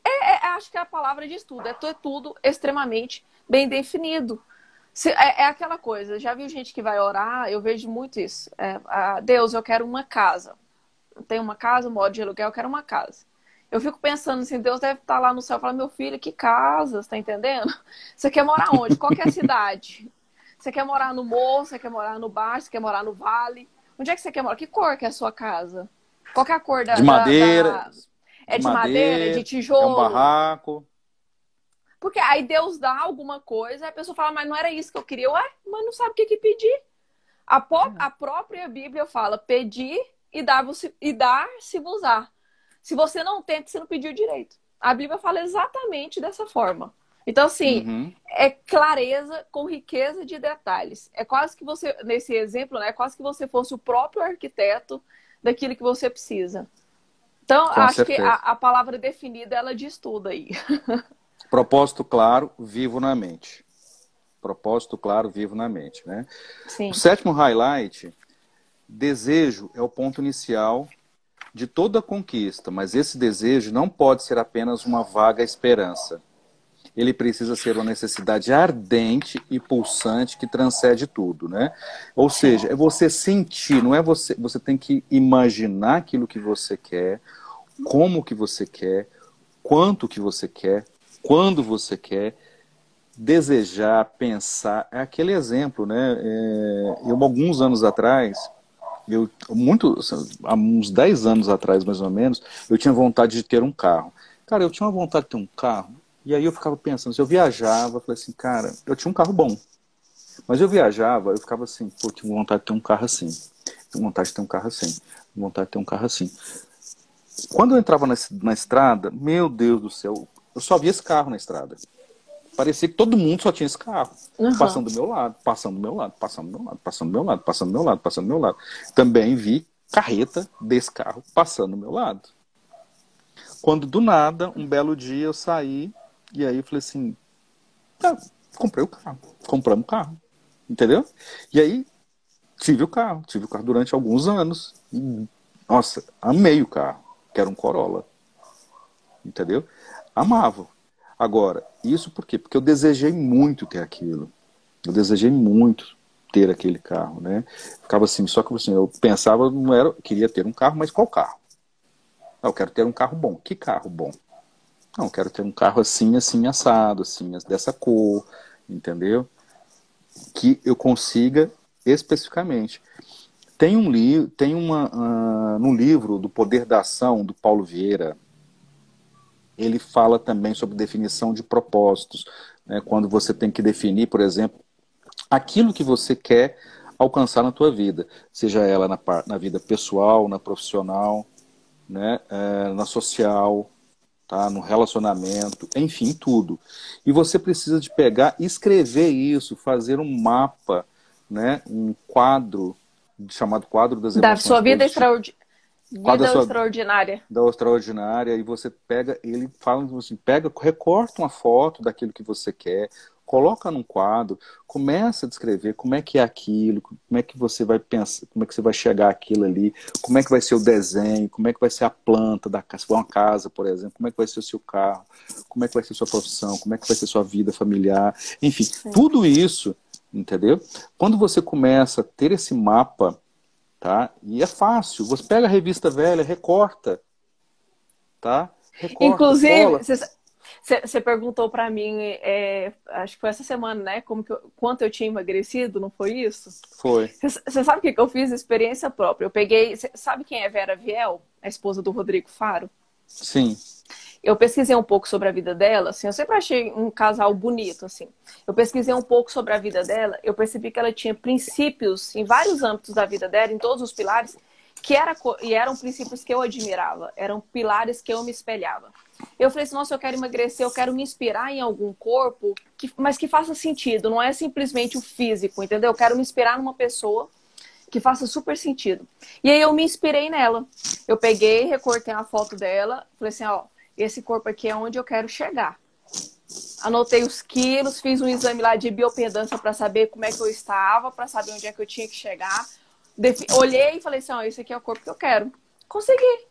É, acho que a palavra diz tudo. É, tu- é tudo extremamente bem definido. Se- é, é aquela coisa. Já viu gente que vai orar? Eu vejo muito isso. É, ah, Deus, eu quero uma casa. Eu tenho uma casa, um modo de aluguel, eu quero uma casa. Eu fico pensando assim, Deus deve estar lá no céu e falar, meu filho, que casa, você tá entendendo? Você quer morar onde? Qual que é a cidade? Você quer morar no morro, você quer morar no baixo, você quer morar no vale? Onde é que você quer morar? Que cor que é a sua casa? Qual que é a cor da... De da- madeira. da- É de madeira, de É tijolo? um barraco. Porque aí Deus dá alguma coisa, a pessoa fala, mas não era isso que eu queria. Ué, mas não sabe o que, que pedir. A, po- a própria Bíblia fala, pedir e dar-se e dar se vos dar. Se você não que você não pediu direito. A Bíblia fala exatamente dessa forma. Então, assim, Uhum. é clareza com riqueza de detalhes. É quase que você, nesse exemplo, né, é quase que você fosse o próprio arquiteto daquilo que você precisa. Então, Com acho que certeza. a, a palavra definida, ela diz tudo aí. Propósito claro, vivo na mente. Propósito claro, vivo na mente, né? Sim. O sétimo highlight, desejo é o ponto inicial de toda conquista, mas esse desejo não pode ser apenas uma vaga esperança. Ele precisa ser uma necessidade ardente e pulsante que transcende tudo, né? Ou seja, é você sentir, não é você, você tem que imaginar aquilo que você quer, como que você quer, quanto que você quer, quando você quer, desejar, pensar. É aquele exemplo, né? É, eu, alguns anos atrás, eu, muito, há uns 10 anos atrás, mais ou menos, eu tinha vontade de ter um carro. Cara, eu tinha uma vontade de ter um carro, e aí eu ficava pensando, se eu viajava, eu falei assim, cara, eu tinha um carro bom. Mas eu viajava, eu ficava assim, pô, tinha vontade de ter um carro assim. Tinha vontade de ter um carro assim. Vontade de ter um carro assim. Quando eu entrava na, na estrada, meu Deus do céu, eu só via esse carro na estrada. Parecia que todo mundo só tinha esse carro. Uhum. Passando do meu lado, passando do meu lado, passando do meu lado, passando do meu lado, passando do meu lado, passando do meu lado. Também vi carreta desse carro passando do meu lado. Quando do nada, um belo dia eu saí e aí eu falei assim, tá, comprei o carro, compramos o carro, entendeu? E aí tive o carro, tive o carro durante alguns anos. E, nossa, amei o carro, que era um Corolla, entendeu? Amava. Agora, isso por quê? Porque eu desejei muito ter aquilo. Eu desejei muito ter aquele carro, né? Ficava assim, só que assim, eu pensava, não era, queria ter um carro, mas qual carro? Eu quero ter um carro bom. Que carro bom? Não, quero ter um carro assim, assim, assado, assim, dessa cor, entendeu? Que eu consiga especificamente. Tem um livro, tem uma, uh, no livro do Poder da Ação, do Paulo Vieira, ele fala também sobre definição de propósitos. Né? Quando você tem que definir, por exemplo, aquilo que você quer alcançar na tua vida, seja ela na, na vida pessoal, na profissional, né? É, na social, tá? no relacionamento, enfim, tudo. E você precisa de pegar, escrever isso, fazer um mapa, né? um quadro, chamado quadro das emoções. Da sua vida extraordinária. Vida sua, extraordinária. Da extraordinária, e você pega, ele fala assim, pega, recorta uma foto daquilo que você quer, coloca num quadro, começa a descrever como é que é aquilo, como é que você vai pensar, como é que você vai chegar aquilo ali, como é que vai ser o desenho, como é que vai ser a planta da casa, se for uma casa, por exemplo, como é que vai ser o seu carro, como é que vai ser a sua profissão, como é que vai ser a sua vida familiar, enfim, Sim. tudo isso, entendeu? Quando você começa a ter esse mapa, tá? E é fácil, você pega a revista velha, recorta, tá? Recorta, Inclusive, você perguntou para mim, é, acho que foi essa semana, né? Como eu, quanto eu tinha emagrecido, não foi isso? Foi. Você sabe o que, que eu fiz? Experiência própria. Eu peguei. Cê, sabe quem é Vera Viel? A esposa do Rodrigo Faro? Sim. Eu pesquisei um pouco sobre a vida dela, assim, eu sempre achei um casal bonito, assim. Eu pesquisei um pouco sobre a vida dela, eu percebi que ela tinha princípios em vários âmbitos da vida dela, em todos os pilares, que era, e eram princípios que eu admirava, eram pilares que eu me espelhava. Eu falei assim, nossa, eu quero emagrecer, eu quero me inspirar em algum corpo, que, mas que faça sentido, não é simplesmente o físico, entendeu? Eu quero me inspirar numa pessoa que faça super sentido. E aí eu me inspirei nela. Eu peguei, recortei a foto dela, falei assim, ó, esse corpo aqui é onde eu quero chegar. Anotei os quilos, fiz um exame lá de biopedância para saber como é que eu estava, para saber onde é que eu tinha que chegar. Olhei e falei assim, ó, esse aqui é o corpo que eu quero. Consegui.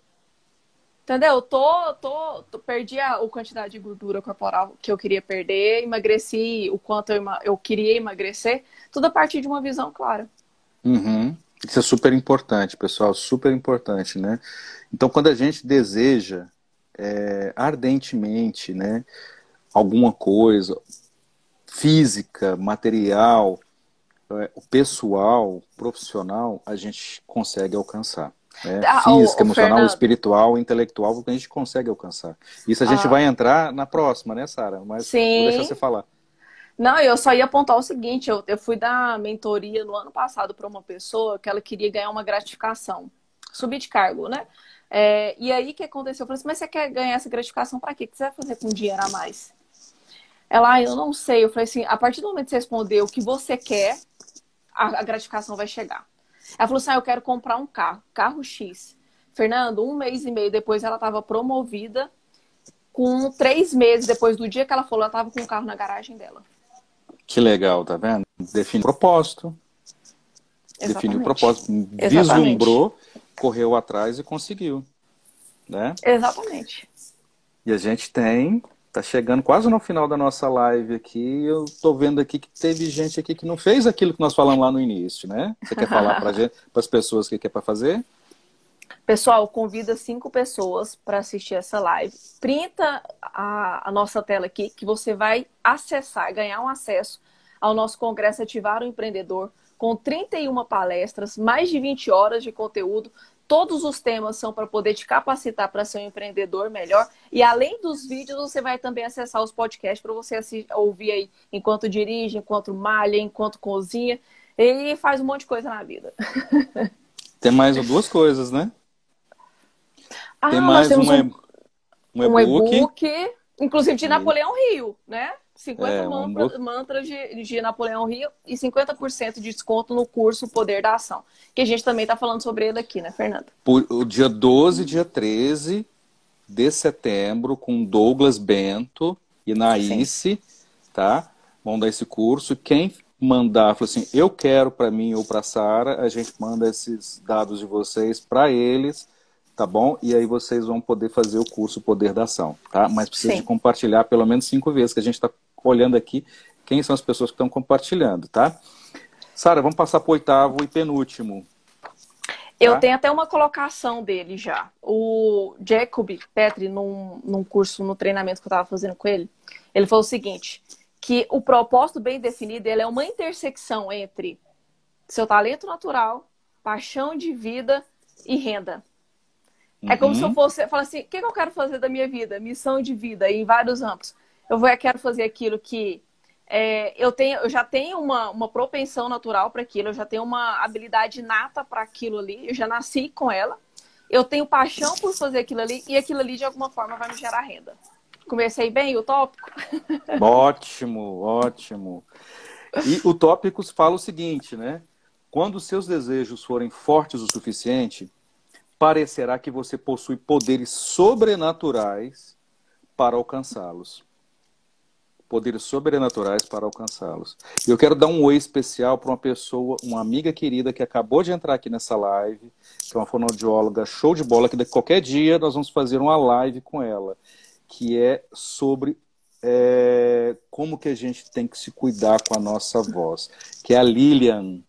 Entendeu? Tô, tô, tô, perdi a, a quantidade de gordura corporal que eu queria perder, emagreci o quanto eu, eu queria emagrecer, tudo a partir de uma visão clara. Uhum. Isso é super importante, pessoal, super importante, né? Então, quando a gente deseja é, ardentemente, né, alguma coisa física, material, é, pessoal, profissional, a gente consegue alcançar. Né? Ah, Física, o, o emocional, Fernando... espiritual, intelectual, que a gente consegue alcançar. Isso a gente ah. vai entrar na próxima, né, Sara? Mas Sim. vou deixar você falar. Não, eu só ia apontar o seguinte: eu, eu fui dar mentoria no ano passado para uma pessoa que ela queria ganhar uma gratificação, subir de cargo, né? É, e aí o que aconteceu? Eu falei assim: mas você quer ganhar essa gratificação para quê? O que você vai fazer com dinheiro a mais? Ela, ah, eu não sei. Eu falei assim: a partir do momento que você responder o que você quer, a, a gratificação vai chegar. Ela falou assim: ah, eu quero comprar um carro, carro X. Fernando, um mês e meio depois ela estava promovida. Com três meses depois do dia que ela falou, ela estava com o carro na garagem dela. Que legal, tá vendo? Define o propósito. Exatamente. Definiu o propósito, Exatamente. vislumbrou, correu atrás e conseguiu. Né? Exatamente. E a gente tem, tá chegando quase no final da nossa live aqui. Eu tô vendo aqui que teve gente aqui que não fez aquilo que nós falamos lá no início, né? Você quer falar para as pessoas o que, que é para fazer? Pessoal, convida cinco pessoas para assistir essa live. Printa a, a, nossa tela aqui, que você vai acessar, ganhar um acesso ao nosso Congresso Ativar o Empreendedor, com 31 palestras, mais de 20 horas de conteúdo. Todos os temas são para poder te capacitar para ser um empreendedor melhor. E além dos vídeos, você vai também acessar os podcasts para você ouvir aí enquanto dirige, enquanto malha, enquanto cozinha. E faz um monte de coisa na vida. Tem mais duas coisas, né? Ah, Tem mais um, um e-book. Um inclusive de Napoleão Rio, né? 50 É, um mantras, book. mantras de, de Napoleão Rio e 50% de desconto no curso Poder da Ação. Que a gente também está falando sobre ele aqui, né, Fernanda? Por- o dia 12 e dia 13 de setembro, com Douglas Bento e Naíce, tá? Vão dar esse curso. Quem mandar, falou assim, eu quero para mim ou para Sara, a gente manda esses dados de vocês para eles, tá bom? E aí vocês vão poder fazer o curso Poder da Ação, tá? Mas precisa Sim. de compartilhar pelo menos cinco vezes, que a gente está olhando aqui quem são as pessoas que estão compartilhando, tá? Sara, vamos passar para o oitavo e penúltimo. Eu Tá. tenho até uma colocação dele já. O Jacob Petri, num, num curso, no treinamento que eu estava fazendo com ele, ele falou o seguinte: que o propósito bem definido ele é uma intersecção entre seu talento natural, paixão de vida e renda. É como Uhum. se eu fosse falar assim: o que, que eu quero fazer da minha vida? Missão de vida, em vários âmbitos. Eu vou, eu quero fazer aquilo que é, eu, tenho, eu já tenho uma, uma propensão natural para aquilo, eu já tenho uma habilidade nata para aquilo ali, eu já nasci com ela. Eu tenho paixão por fazer aquilo ali e aquilo ali de alguma forma vai me gerar renda. Comecei bem o tópico? Ótimo, ótimo. E o Tópicos fala o seguinte, né? Quando seus desejos forem fortes o suficiente, parecerá que você possui poderes sobrenaturais para alcançá-los. Poderes sobrenaturais para alcançá-los. E eu quero dar um oi especial para uma pessoa, uma amiga querida que acabou de entrar aqui nessa live, que é uma fonoaudióloga show de bola, que daqui qualquer dia nós vamos fazer uma live com ela, que é sobre é, como que a gente tem que se cuidar com a nossa voz, que é a Lilian.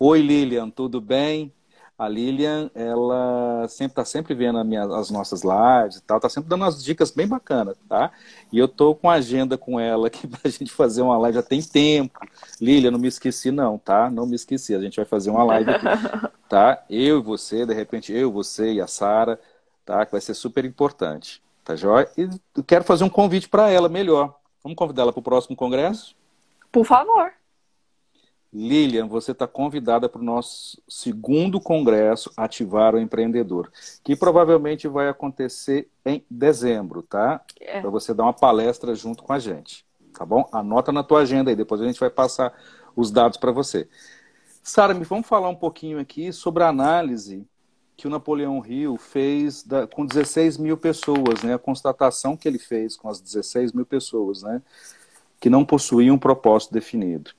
Oi, Lilian, tudo bem? A Lilian, ela sempre está sempre vendo a minha- as nossas lives e tal, tá sempre dando umas dicas bem bacanas, tá? E eu tô com a agenda com ela aqui pra gente fazer uma live, já tem tempo. Lilian, não me esqueci não, tá? Não me esqueci, a gente vai fazer uma live aqui, tá? Eu e você, de repente eu, você e a Sara, tá? Que vai ser super importante, tá joia? E eu quero fazer um convite para ela melhor. Vamos convidar ela para o próximo congresso? Por favor. Lilian, você está convidada para o nosso segundo congresso Ativar o Empreendedor, que provavelmente vai acontecer em dezembro, tá? É. Para você dar uma palestra junto com a gente, tá bom? Anota na tua agenda aí, depois a gente vai passar os dados para você. Sara, me vamos falar um pouquinho aqui sobre a análise que o Napoleão Hill fez da- com 16 mil pessoas, né? A constatação que ele fez com as 16 mil pessoas, né? Que não possuíam um propósito definido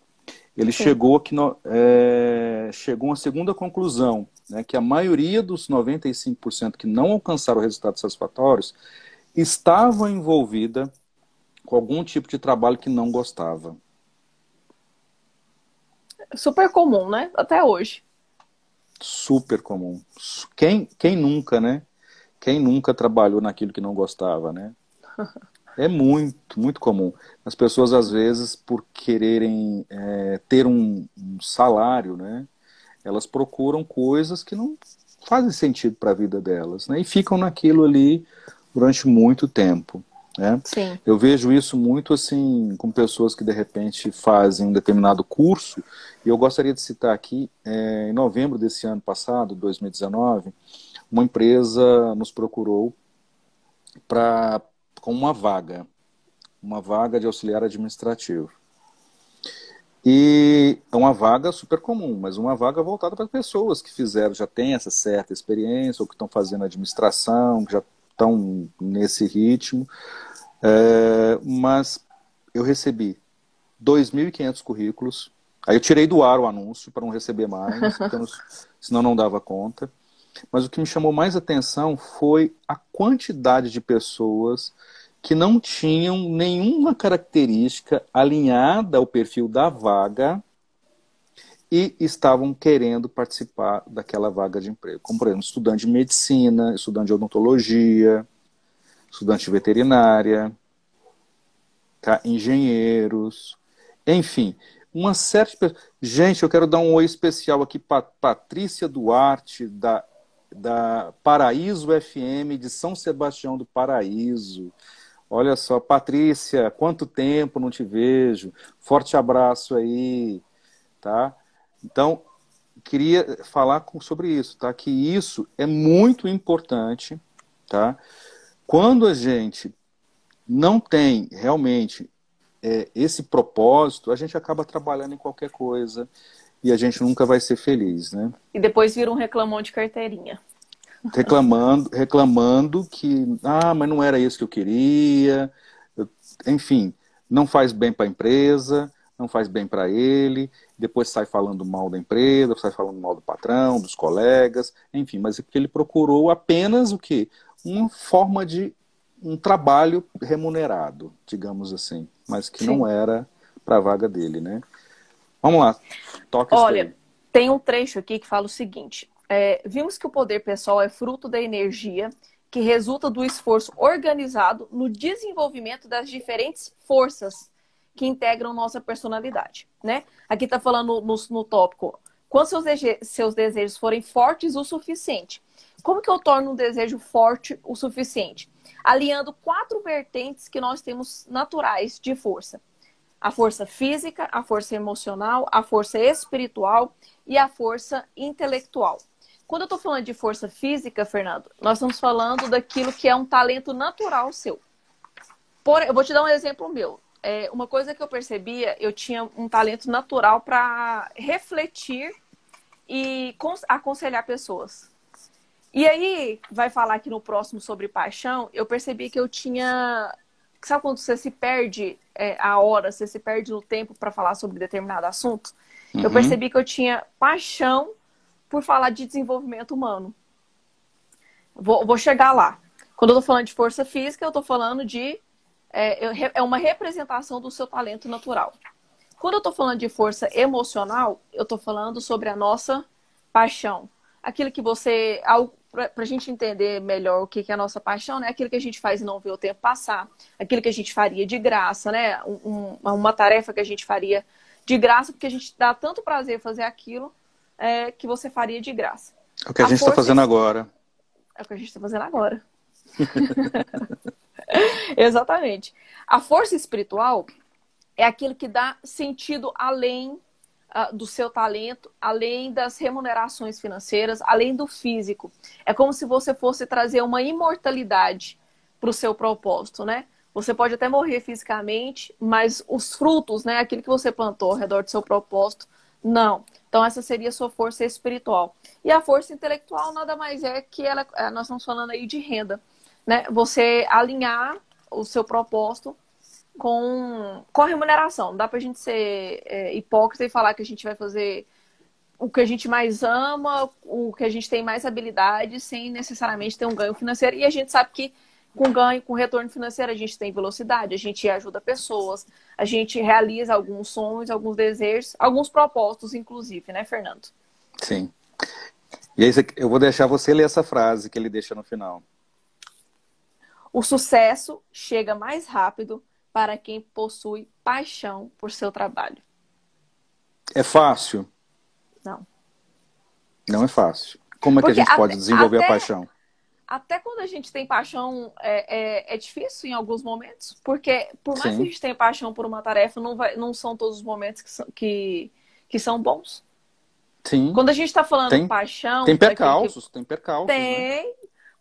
ele Sim. chegou que no, é, chegou a uma segunda conclusão, né, que a maioria dos 95% que não alcançaram resultados satisfatórios estavam envolvida com algum tipo de trabalho que não gostava. Super comum, né? Até hoje. Super comum. Quem, quem nunca, né? Quem nunca trabalhou naquilo que não gostava, né? É muito, muito comum. As pessoas, às vezes, por quererem é, ter um, um salário, né? Elas procuram coisas que não fazem sentido para a vida delas, né? E ficam naquilo ali durante muito tempo, né? Sim. Eu vejo isso muito assim com pessoas que de repente fazem um determinado curso. E eu gostaria de citar aqui, é, em novembro desse ano passado, 2019, uma empresa nos procurou para com uma vaga, uma vaga de auxiliar administrativo. E é uma vaga super comum, mas uma vaga voltada para pessoas que fizeram, já têm essa certa experiência, ou que estão fazendo administração, que já estão nesse ritmo. É, mas eu recebi 2.500 currículos. Aí eu tirei do ar o anúncio para não receber mais, não, senão não dava conta. Mas o que me chamou mais atenção foi a quantidade de pessoas que não tinham nenhuma característica alinhada ao perfil da vaga e estavam querendo participar daquela vaga de emprego. Como, por exemplo, estudante de medicina, estudante de odontologia, estudante de veterinária, tá? engenheiros, enfim, uma série de pessoas. Gente, eu quero dar um oi especial aqui para Patrícia Duarte, da, da Paraíso FM, de São Sebastião do Paraíso. Olha só, Patrícia, quanto tempo não te vejo. Forte abraço aí, tá? Então, queria falar sobre isso, tá? Que isso é muito importante, tá? Quando a gente não tem realmente é, esse propósito, a gente acaba trabalhando em qualquer coisa e a gente nunca vai ser feliz, né? E depois vira um reclamão de carteirinha. Reclamando, reclamando que, ah, mas não era isso que eu queria. Enfim, não faz bem para a empresa, não faz bem para ele, depois sai falando mal da empresa, sai falando mal do patrão, dos colegas, enfim, mas é porque ele procurou apenas o quê? Uma forma de um trabalho remunerado, digamos assim, mas que Sim. não era para a vaga dele, né? Vamos lá, toca Olha, tem um trecho aqui que fala o seguinte: é, vimos que o poder pessoal é fruto da energia que resulta do esforço organizado no desenvolvimento das diferentes forças que integram nossa personalidade, né? Aqui está falando no, no, tópico, quando seus, seus desejos forem fortes o suficiente. Como que eu torno um desejo forte o suficiente? Alinhando quatro vertentes que nós temos naturais de força. A força física, a força emocional, a força espiritual e a força intelectual. Quando eu estou falando de força física, Fernando, nós estamos falando daquilo que é um talento natural seu. Por, eu vou te dar um exemplo meu é, uma coisa que eu percebia, eu tinha um talento natural para refletir e aconselhar pessoas. E aí, vai falar aqui no próximo sobre paixão, eu percebi que eu tinha. Sabe quando você se perde é, a hora, você se perde no tempo para falar sobre determinado assunto? Uhum. Eu percebi que eu tinha paixão por falar de desenvolvimento humano. Vou, vou chegar lá. Quando eu tô falando de força física, eu tô falando de é, é uma representação do seu talento natural. Quando eu estou falando de força emocional, eu estou falando sobre a nossa paixão. Aquilo que você. Para a gente entender melhor o que, é a nossa paixão, né? Aquilo que a gente faz e não vê o tempo passar. Aquilo que a gente faria de graça, né? Um, uma tarefa que a gente faria de graça, porque a gente dá tanto prazer fazer aquilo é, que você faria de graça. É o que a, a gente está fazendo agora. É o que a gente está fazendo agora. Exatamente. A força espiritual é aquilo que dá sentido além uh, do seu talento, além das remunerações financeiras, além do físico. É como se você fosse trazer uma imortalidade para o seu propósito, né? Você pode até morrer fisicamente, mas os frutos, né, aquilo que você plantou ao redor do seu propósito, não. Então essa seria a sua força espiritual. E a força intelectual nada mais é que ela, é, nós estamos falando aí de renda né, você alinhar o seu propósito com, com a remuneração. Não dá pra gente ser é, hipócrita e falar que a gente vai fazer o que a gente mais ama, o que a gente tem mais habilidade, sem necessariamente ter um ganho financeiro. E a gente sabe que com ganho, com retorno financeiro, a gente tem velocidade, a gente ajuda pessoas, a gente realiza alguns sonhos, alguns desejos, alguns propósitos, inclusive, né, Fernando? Sim. E aí eu vou deixar você ler essa frase que ele deixa no final. O sucesso chega mais rápido para quem possui paixão por seu trabalho. É fácil? Não. Não é fácil. Como é Porque que a gente pode desenvolver até, a paixão? Até quando a gente tem paixão, é, é, é difícil em alguns momentos. Porque por mais Sim. que a gente tenha paixão por uma tarefa, não, vai, não são todos os momentos que são, que, que são bons. Sim. Quando a gente está falando tem, paixão. Tem percalços, que... tem percalços. Tem, né?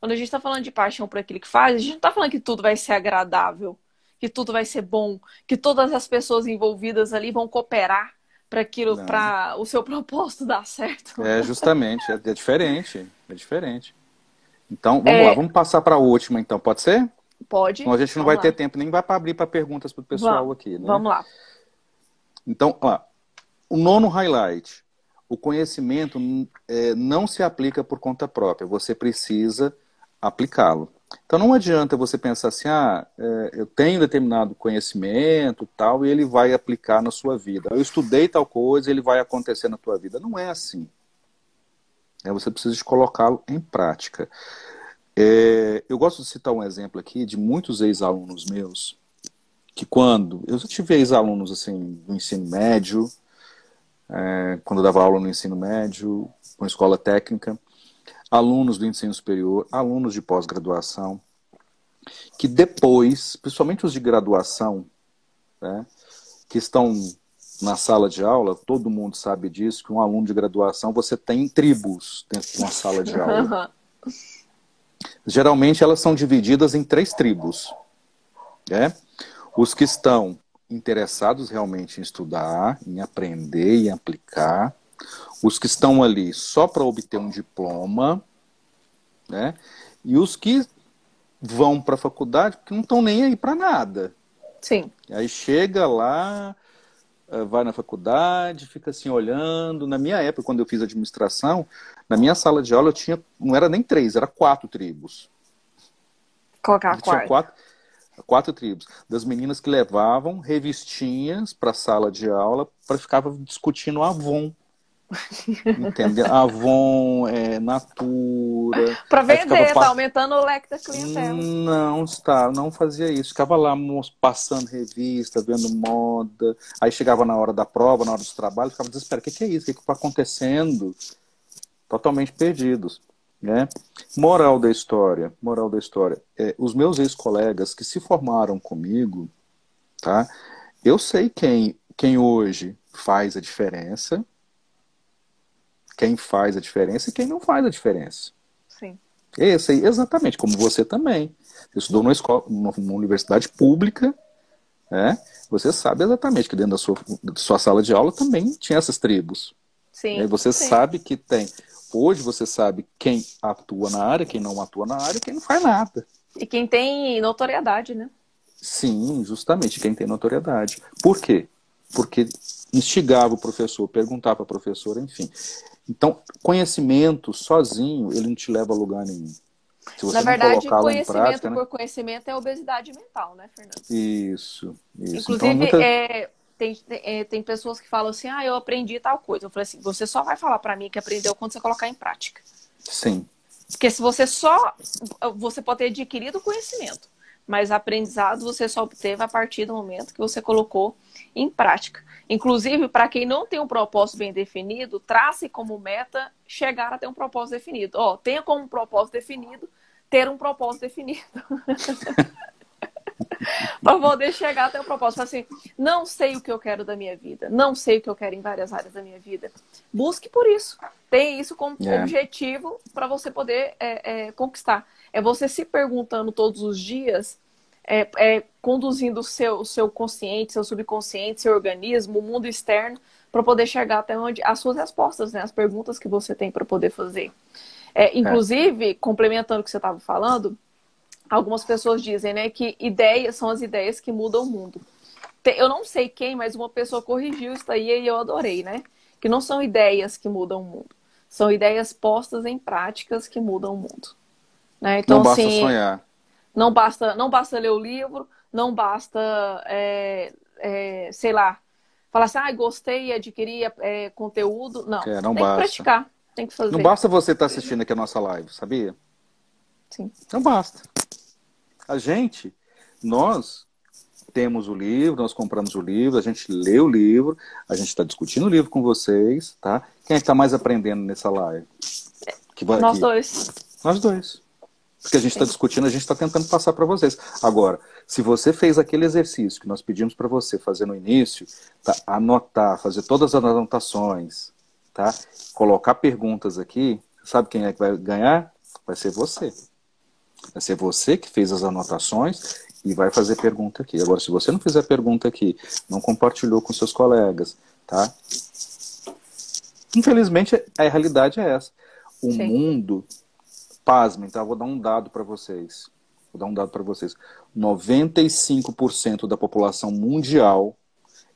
Quando a gente está falando de paixão por aquilo que faz, a gente não está falando que tudo vai ser agradável, que tudo vai ser bom, que todas as pessoas envolvidas ali vão cooperar para aquilo, para o seu propósito dar certo. É justamente, é, é diferente, é diferente. Então, vamos é... lá, vamos passar para a última, então, pode ser? Pode. Então a gente não vai lá. ter tempo nem vai para abrir para perguntas para o pessoal vamos, aqui, né? Vamos lá. Então, ó, o nono highlight. O conhecimento é, não se aplica por conta própria, você precisa aplicá-lo. Então não adianta você pensar assim, ah, é, eu tenho determinado conhecimento tal, e ele vai aplicar na sua vida. Eu estudei tal coisa, ele vai acontecer na tua vida. Não é assim. É, você precisa de colocá-lo em prática. É, eu gosto de citar um exemplo aqui de muitos ex-alunos meus, que quando. Eu tive ex-alunos assim, do ensino médio, é, quando eu dava aula no ensino médio, com escola técnica, alunos do ensino superior, alunos de pós-graduação, que depois, principalmente os de graduação, né, que estão na sala de aula, todo mundo sabe disso, que um aluno de graduação, você tem tribos dentro de uma sala de aula. Geralmente elas são divididas em três tribos. Né? Os que estão interessados realmente em estudar, em aprender e aplicar. Os que estão ali só para obter um diploma, né? E os que vão para a faculdade porque não estão nem aí para nada. Sim. Aí chega lá, vai na faculdade, fica assim olhando. Na minha época, quando eu fiz administração, na minha sala de aula eu tinha, não era nem três, era quatro tribos. Colocar quatro. quatro. Quatro tribos. Das meninas que levavam revistinhas para a sala de aula para ficar discutindo Avon. Entende? Avon, é, Natura. Para vender, tá aumentando o leque da clientela. Não, está, não fazia isso. Ficava lá passando revista, vendo moda. Aí chegava na hora da prova, na hora dos trabalhos, ficava desesperado. O que, que é isso? O que está acontecendo? Totalmente perdidos. Né? Moral da história, moral da história. É, os meus ex-colegas que se formaram comigo, tá? Eu sei quem, quem hoje faz a diferença, quem faz a diferença e quem não faz a diferença. Sim. Esse aí, exatamente, como você também. Você estudou numa, escola, numa universidade pública, né? Você sabe exatamente que dentro da sua, da sua sala de aula também tinha essas tribos. Sim. Né? Você sim. sabe que tem. Hoje você sabe quem atua na área, quem não atua na área, quem não faz nada. E quem tem notoriedade, né? Sim, justamente, quem tem notoriedade. Por quê? Porque instigava o professor, perguntava para a professora, enfim. Então, conhecimento sozinho, ele não te leva a lugar nenhum. Se você Na verdade, conhecimento prática, né? por né? conhecimento é obesidade mental, né, Fernando? Isso, isso. Inclusive, então, muita... é, tem, é, tem pessoas que falam assim, ah, eu aprendi tal coisa. Eu falei assim, você só vai falar para mim que aprendeu quando você colocar em prática. Sim. Porque se você só... Você pode ter adquirido conhecimento, mas aprendizado você só obteve a partir do momento que você colocou em prática. Inclusive, para quem não tem um propósito bem definido, trace como meta chegar a ter um propósito definido. Ó, tenha como propósito definido ter um propósito definido. para poder chegar até o propósito. Assim, não sei o que eu quero da minha vida, não sei o que eu quero em várias áreas da minha vida. Busque por isso. Tenha isso como yeah. objetivo para você poder é, é, conquistar. É você se perguntando todos os dias é, é, conduzindo o seu, o seu consciente, seu subconsciente, seu organismo, o mundo externo, para poder chegar até onde as suas respostas, né, as perguntas que você tem para poder fazer. É, inclusive, é. complementando o que você estava falando, algumas pessoas dizem né, que ideias são as ideias que mudam o mundo. Eu não sei quem, mas uma pessoa corrigiu isso aí e eu adorei, né? Que não são ideias que mudam o mundo, são ideias postas em práticas que mudam o mundo. Né? Então, não basta assim, sonhar. Não basta, não basta ler o livro, não basta, é, é, sei lá, falar assim, ah, gostei, adquiri é, conteúdo. Não, é, não tem basta. que praticar, tem que fazer. Não basta você estar tá assistindo aqui a nossa live, sabia? Sim. Não basta. A gente, nós temos o livro, nós compramos o livro, a gente lê o livro, a gente está discutindo o livro com vocês, tá? Quem é que está mais aprendendo nessa live? Que Nós dois. Nós dois. Porque a gente está discutindo, a gente está tentando passar para vocês. Agora, se você fez aquele exercício que nós pedimos para você fazer no início, tá? anotar, fazer todas as anotações, tá? colocar perguntas aqui, sabe quem é que vai ganhar? Vai ser você. Vai ser você que fez as anotações e vai fazer pergunta aqui. Agora, se você não fizer pergunta aqui, não compartilhou com seus colegas, tá? Infelizmente, a realidade é essa. O Sim. mundo Pasmem, tá? Vou dar um dado para vocês. Vou dar um dado para vocês. 95% da população mundial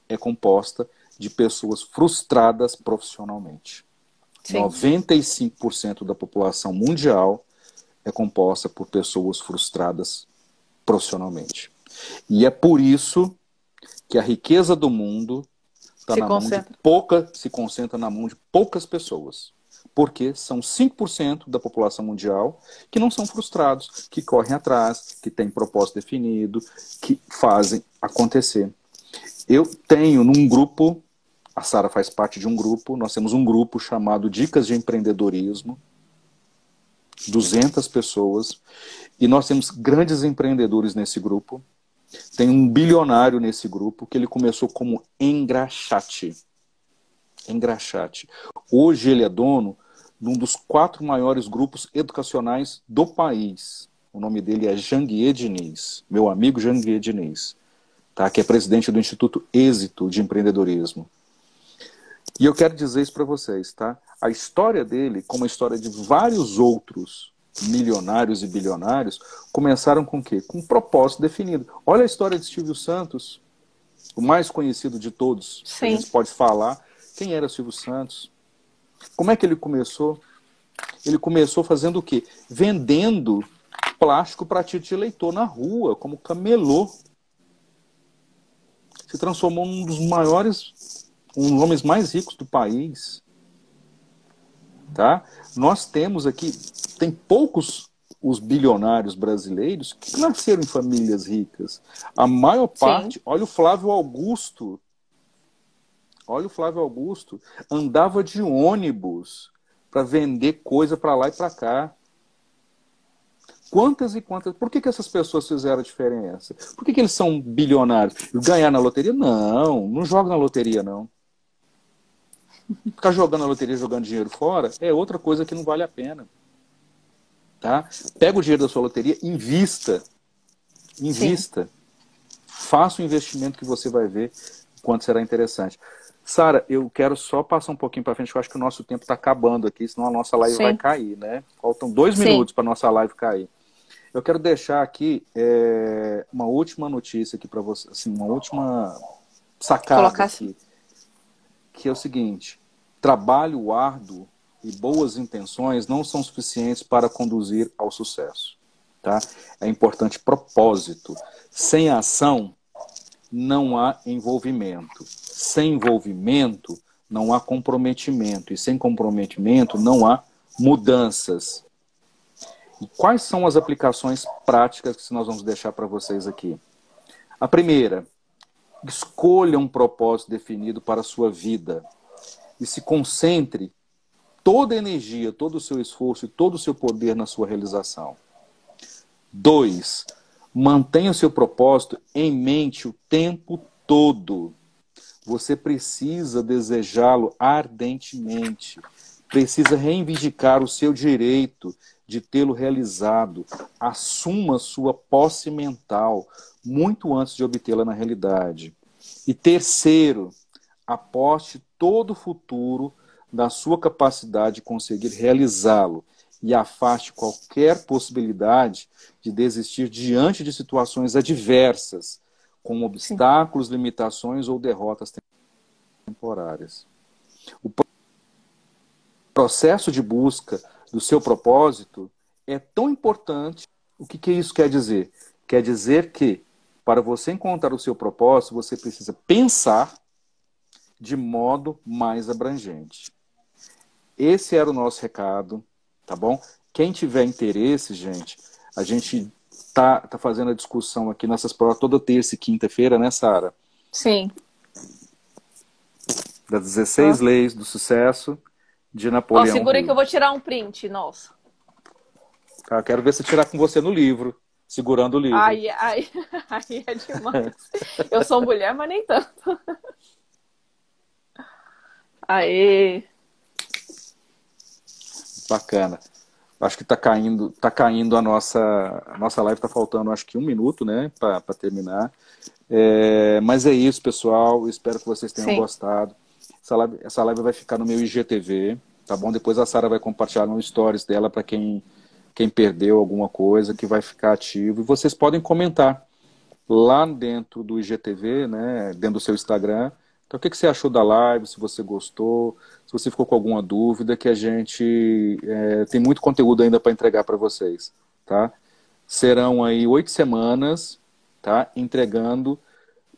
é composta de pessoas frustradas profissionalmente. Sim. 95% da população mundial é composta por pessoas frustradas profissionalmente. E é por isso que a riqueza do mundo está na concentra. mão de pouca, se concentra na mão de poucas pessoas. Porque são 5% da população mundial que não são frustrados, que correm atrás, que têm propósito definido, que fazem acontecer. Eu tenho num grupo, a Sara faz parte de um grupo, nós temos um grupo chamado Dicas de Empreendedorismo, 200 pessoas, e nós temos grandes empreendedores nesse grupo. Tem um bilionário nesse grupo que ele começou como engraxate. Engraxate. Hoje ele é dono de um dos quatro maiores grupos educacionais do país. O nome dele é Janguier Diniz, meu amigo Janguier Diniz, tá? que é presidente do Instituto Êxito de Empreendedorismo. E eu quero dizer isso para vocês, tá? A história dele, como a história de vários outros milionários e bilionários, começaram com o quê? Com um propósito definido. Olha a história de Silvio Santos, o mais conhecido de todos. Sim. A gente pode falar. Quem era Silvio Santos? Como é que ele começou? Ele começou fazendo o quê? Vendendo plástico para de eleitor na rua, como camelô. Se transformou num dos maiores, um dos homens mais ricos do país. Tá? Nós temos aqui, tem poucos os bilionários brasileiros que nasceram em famílias ricas. A maior parte, Sim. olha o Flávio Augusto. Olha o Flávio Augusto, andava de ônibus para vender coisa para lá e para cá. Quantas e quantas. Por que, que essas pessoas fizeram a diferença? Por que, que eles são bilionários? Ganhar na loteria? Não, não joga na loteria, não. Ficar jogando a loteria, jogando dinheiro fora, é outra coisa que não vale a pena. Tá? Pega o dinheiro da sua loteria, invista. Invista. Sim. Faça o investimento que você vai ver quanto será interessante. Sara, eu quero só passar um pouquinho para frente, eu acho que o nosso tempo está acabando aqui, senão a nossa live Sim. vai cair, né? Faltam dois Sim. minutos para a nossa live cair. Eu quero deixar aqui é, uma última notícia aqui para você, assim, uma última sacada Colocar aqui, que é o seguinte: trabalho árduo e boas intenções não são suficientes para conduzir ao sucesso. Tá? É importante propósito. Sem ação, não há envolvimento. Sem envolvimento, não há comprometimento. E sem comprometimento, não há mudanças. E quais são as aplicações práticas que nós vamos deixar para vocês aqui? A primeira, escolha um propósito definido para a sua vida e se concentre toda a energia, todo o seu esforço e todo o seu poder na sua realização. Dois, mantenha o seu propósito em mente o tempo todo. Você precisa desejá-lo ardentemente. Precisa reivindicar o seu direito de tê-lo realizado. Assuma sua posse mental muito antes de obtê-la na realidade. E terceiro, aposte todo o futuro da sua capacidade de conseguir realizá-lo e afaste qualquer possibilidade de desistir diante de situações adversas, com obstáculos, Sim. limitações ou derrotas temporárias. O processo de busca do seu propósito é tão importante. O que, que isso quer dizer? Quer dizer que, para você encontrar o seu propósito, você precisa pensar de modo mais abrangente. Esse era o nosso recado, tá bom? Quem tiver interesse, gente, a gente tá, tá fazendo a discussão aqui nessas provas toda terça e quinta-feira, né, Sara? Sim. Das 16 ah. leis do sucesso de Napoleão. Ó, segura aí que eu vou tirar um print, nossa. Tá, quero ver se tirar com você no livro, segurando o livro. Ai, ai, ai é demais. eu sou mulher, mas nem tanto. Aê! Bacana. Acho que está caindo, tá caindo a nossa, a nossa live, está faltando acho que um minuto, né, para terminar. É, mas é isso, pessoal. Espero que vocês tenham Sim. gostado. Essa live, essa live vai ficar no meu IGTV, tá bom? Depois a Sara vai compartilhar no stories dela para quem, quem perdeu alguma coisa, que vai ficar ativo. E vocês podem comentar lá dentro do IGTV, né, dentro do seu Instagram, Então, o que, que você achou da live? Se você gostou, se você ficou com alguma dúvida, que a gente é, tem muito conteúdo ainda para entregar para vocês, tá? Serão aí oito semanas, tá? Entregando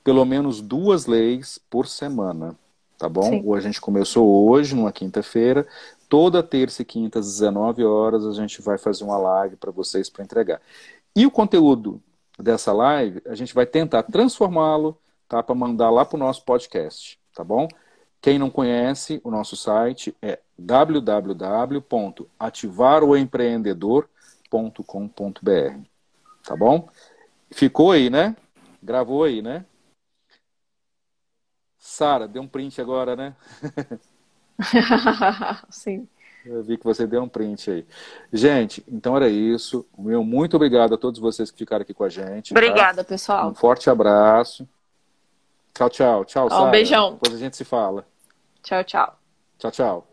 pelo menos duas leis por semana, tá bom? Sim. A gente começou hoje, numa quinta-feira. Toda terça e quinta, às 19 horas, a gente vai fazer uma live para vocês para entregar. E o conteúdo dessa live, a gente vai tentar transformá-lo tá? Para mandar lá para o nosso podcast, tá bom? Quem não conhece, o nosso site é www.ativaroempreendedor.com.br, tá bom? Ficou aí, né? Gravou aí, né? Sara, deu um print agora, né? Sim. Eu vi que você deu um print aí. Gente, então era isso. Meu muito obrigado a todos vocês que ficaram aqui com a gente. Tá? Obrigada, tá? pessoal. Um forte abraço. Tchau, tchau. Tchau, Um beijão. Depois a gente se fala. Tchau, tchau. Tchau, tchau.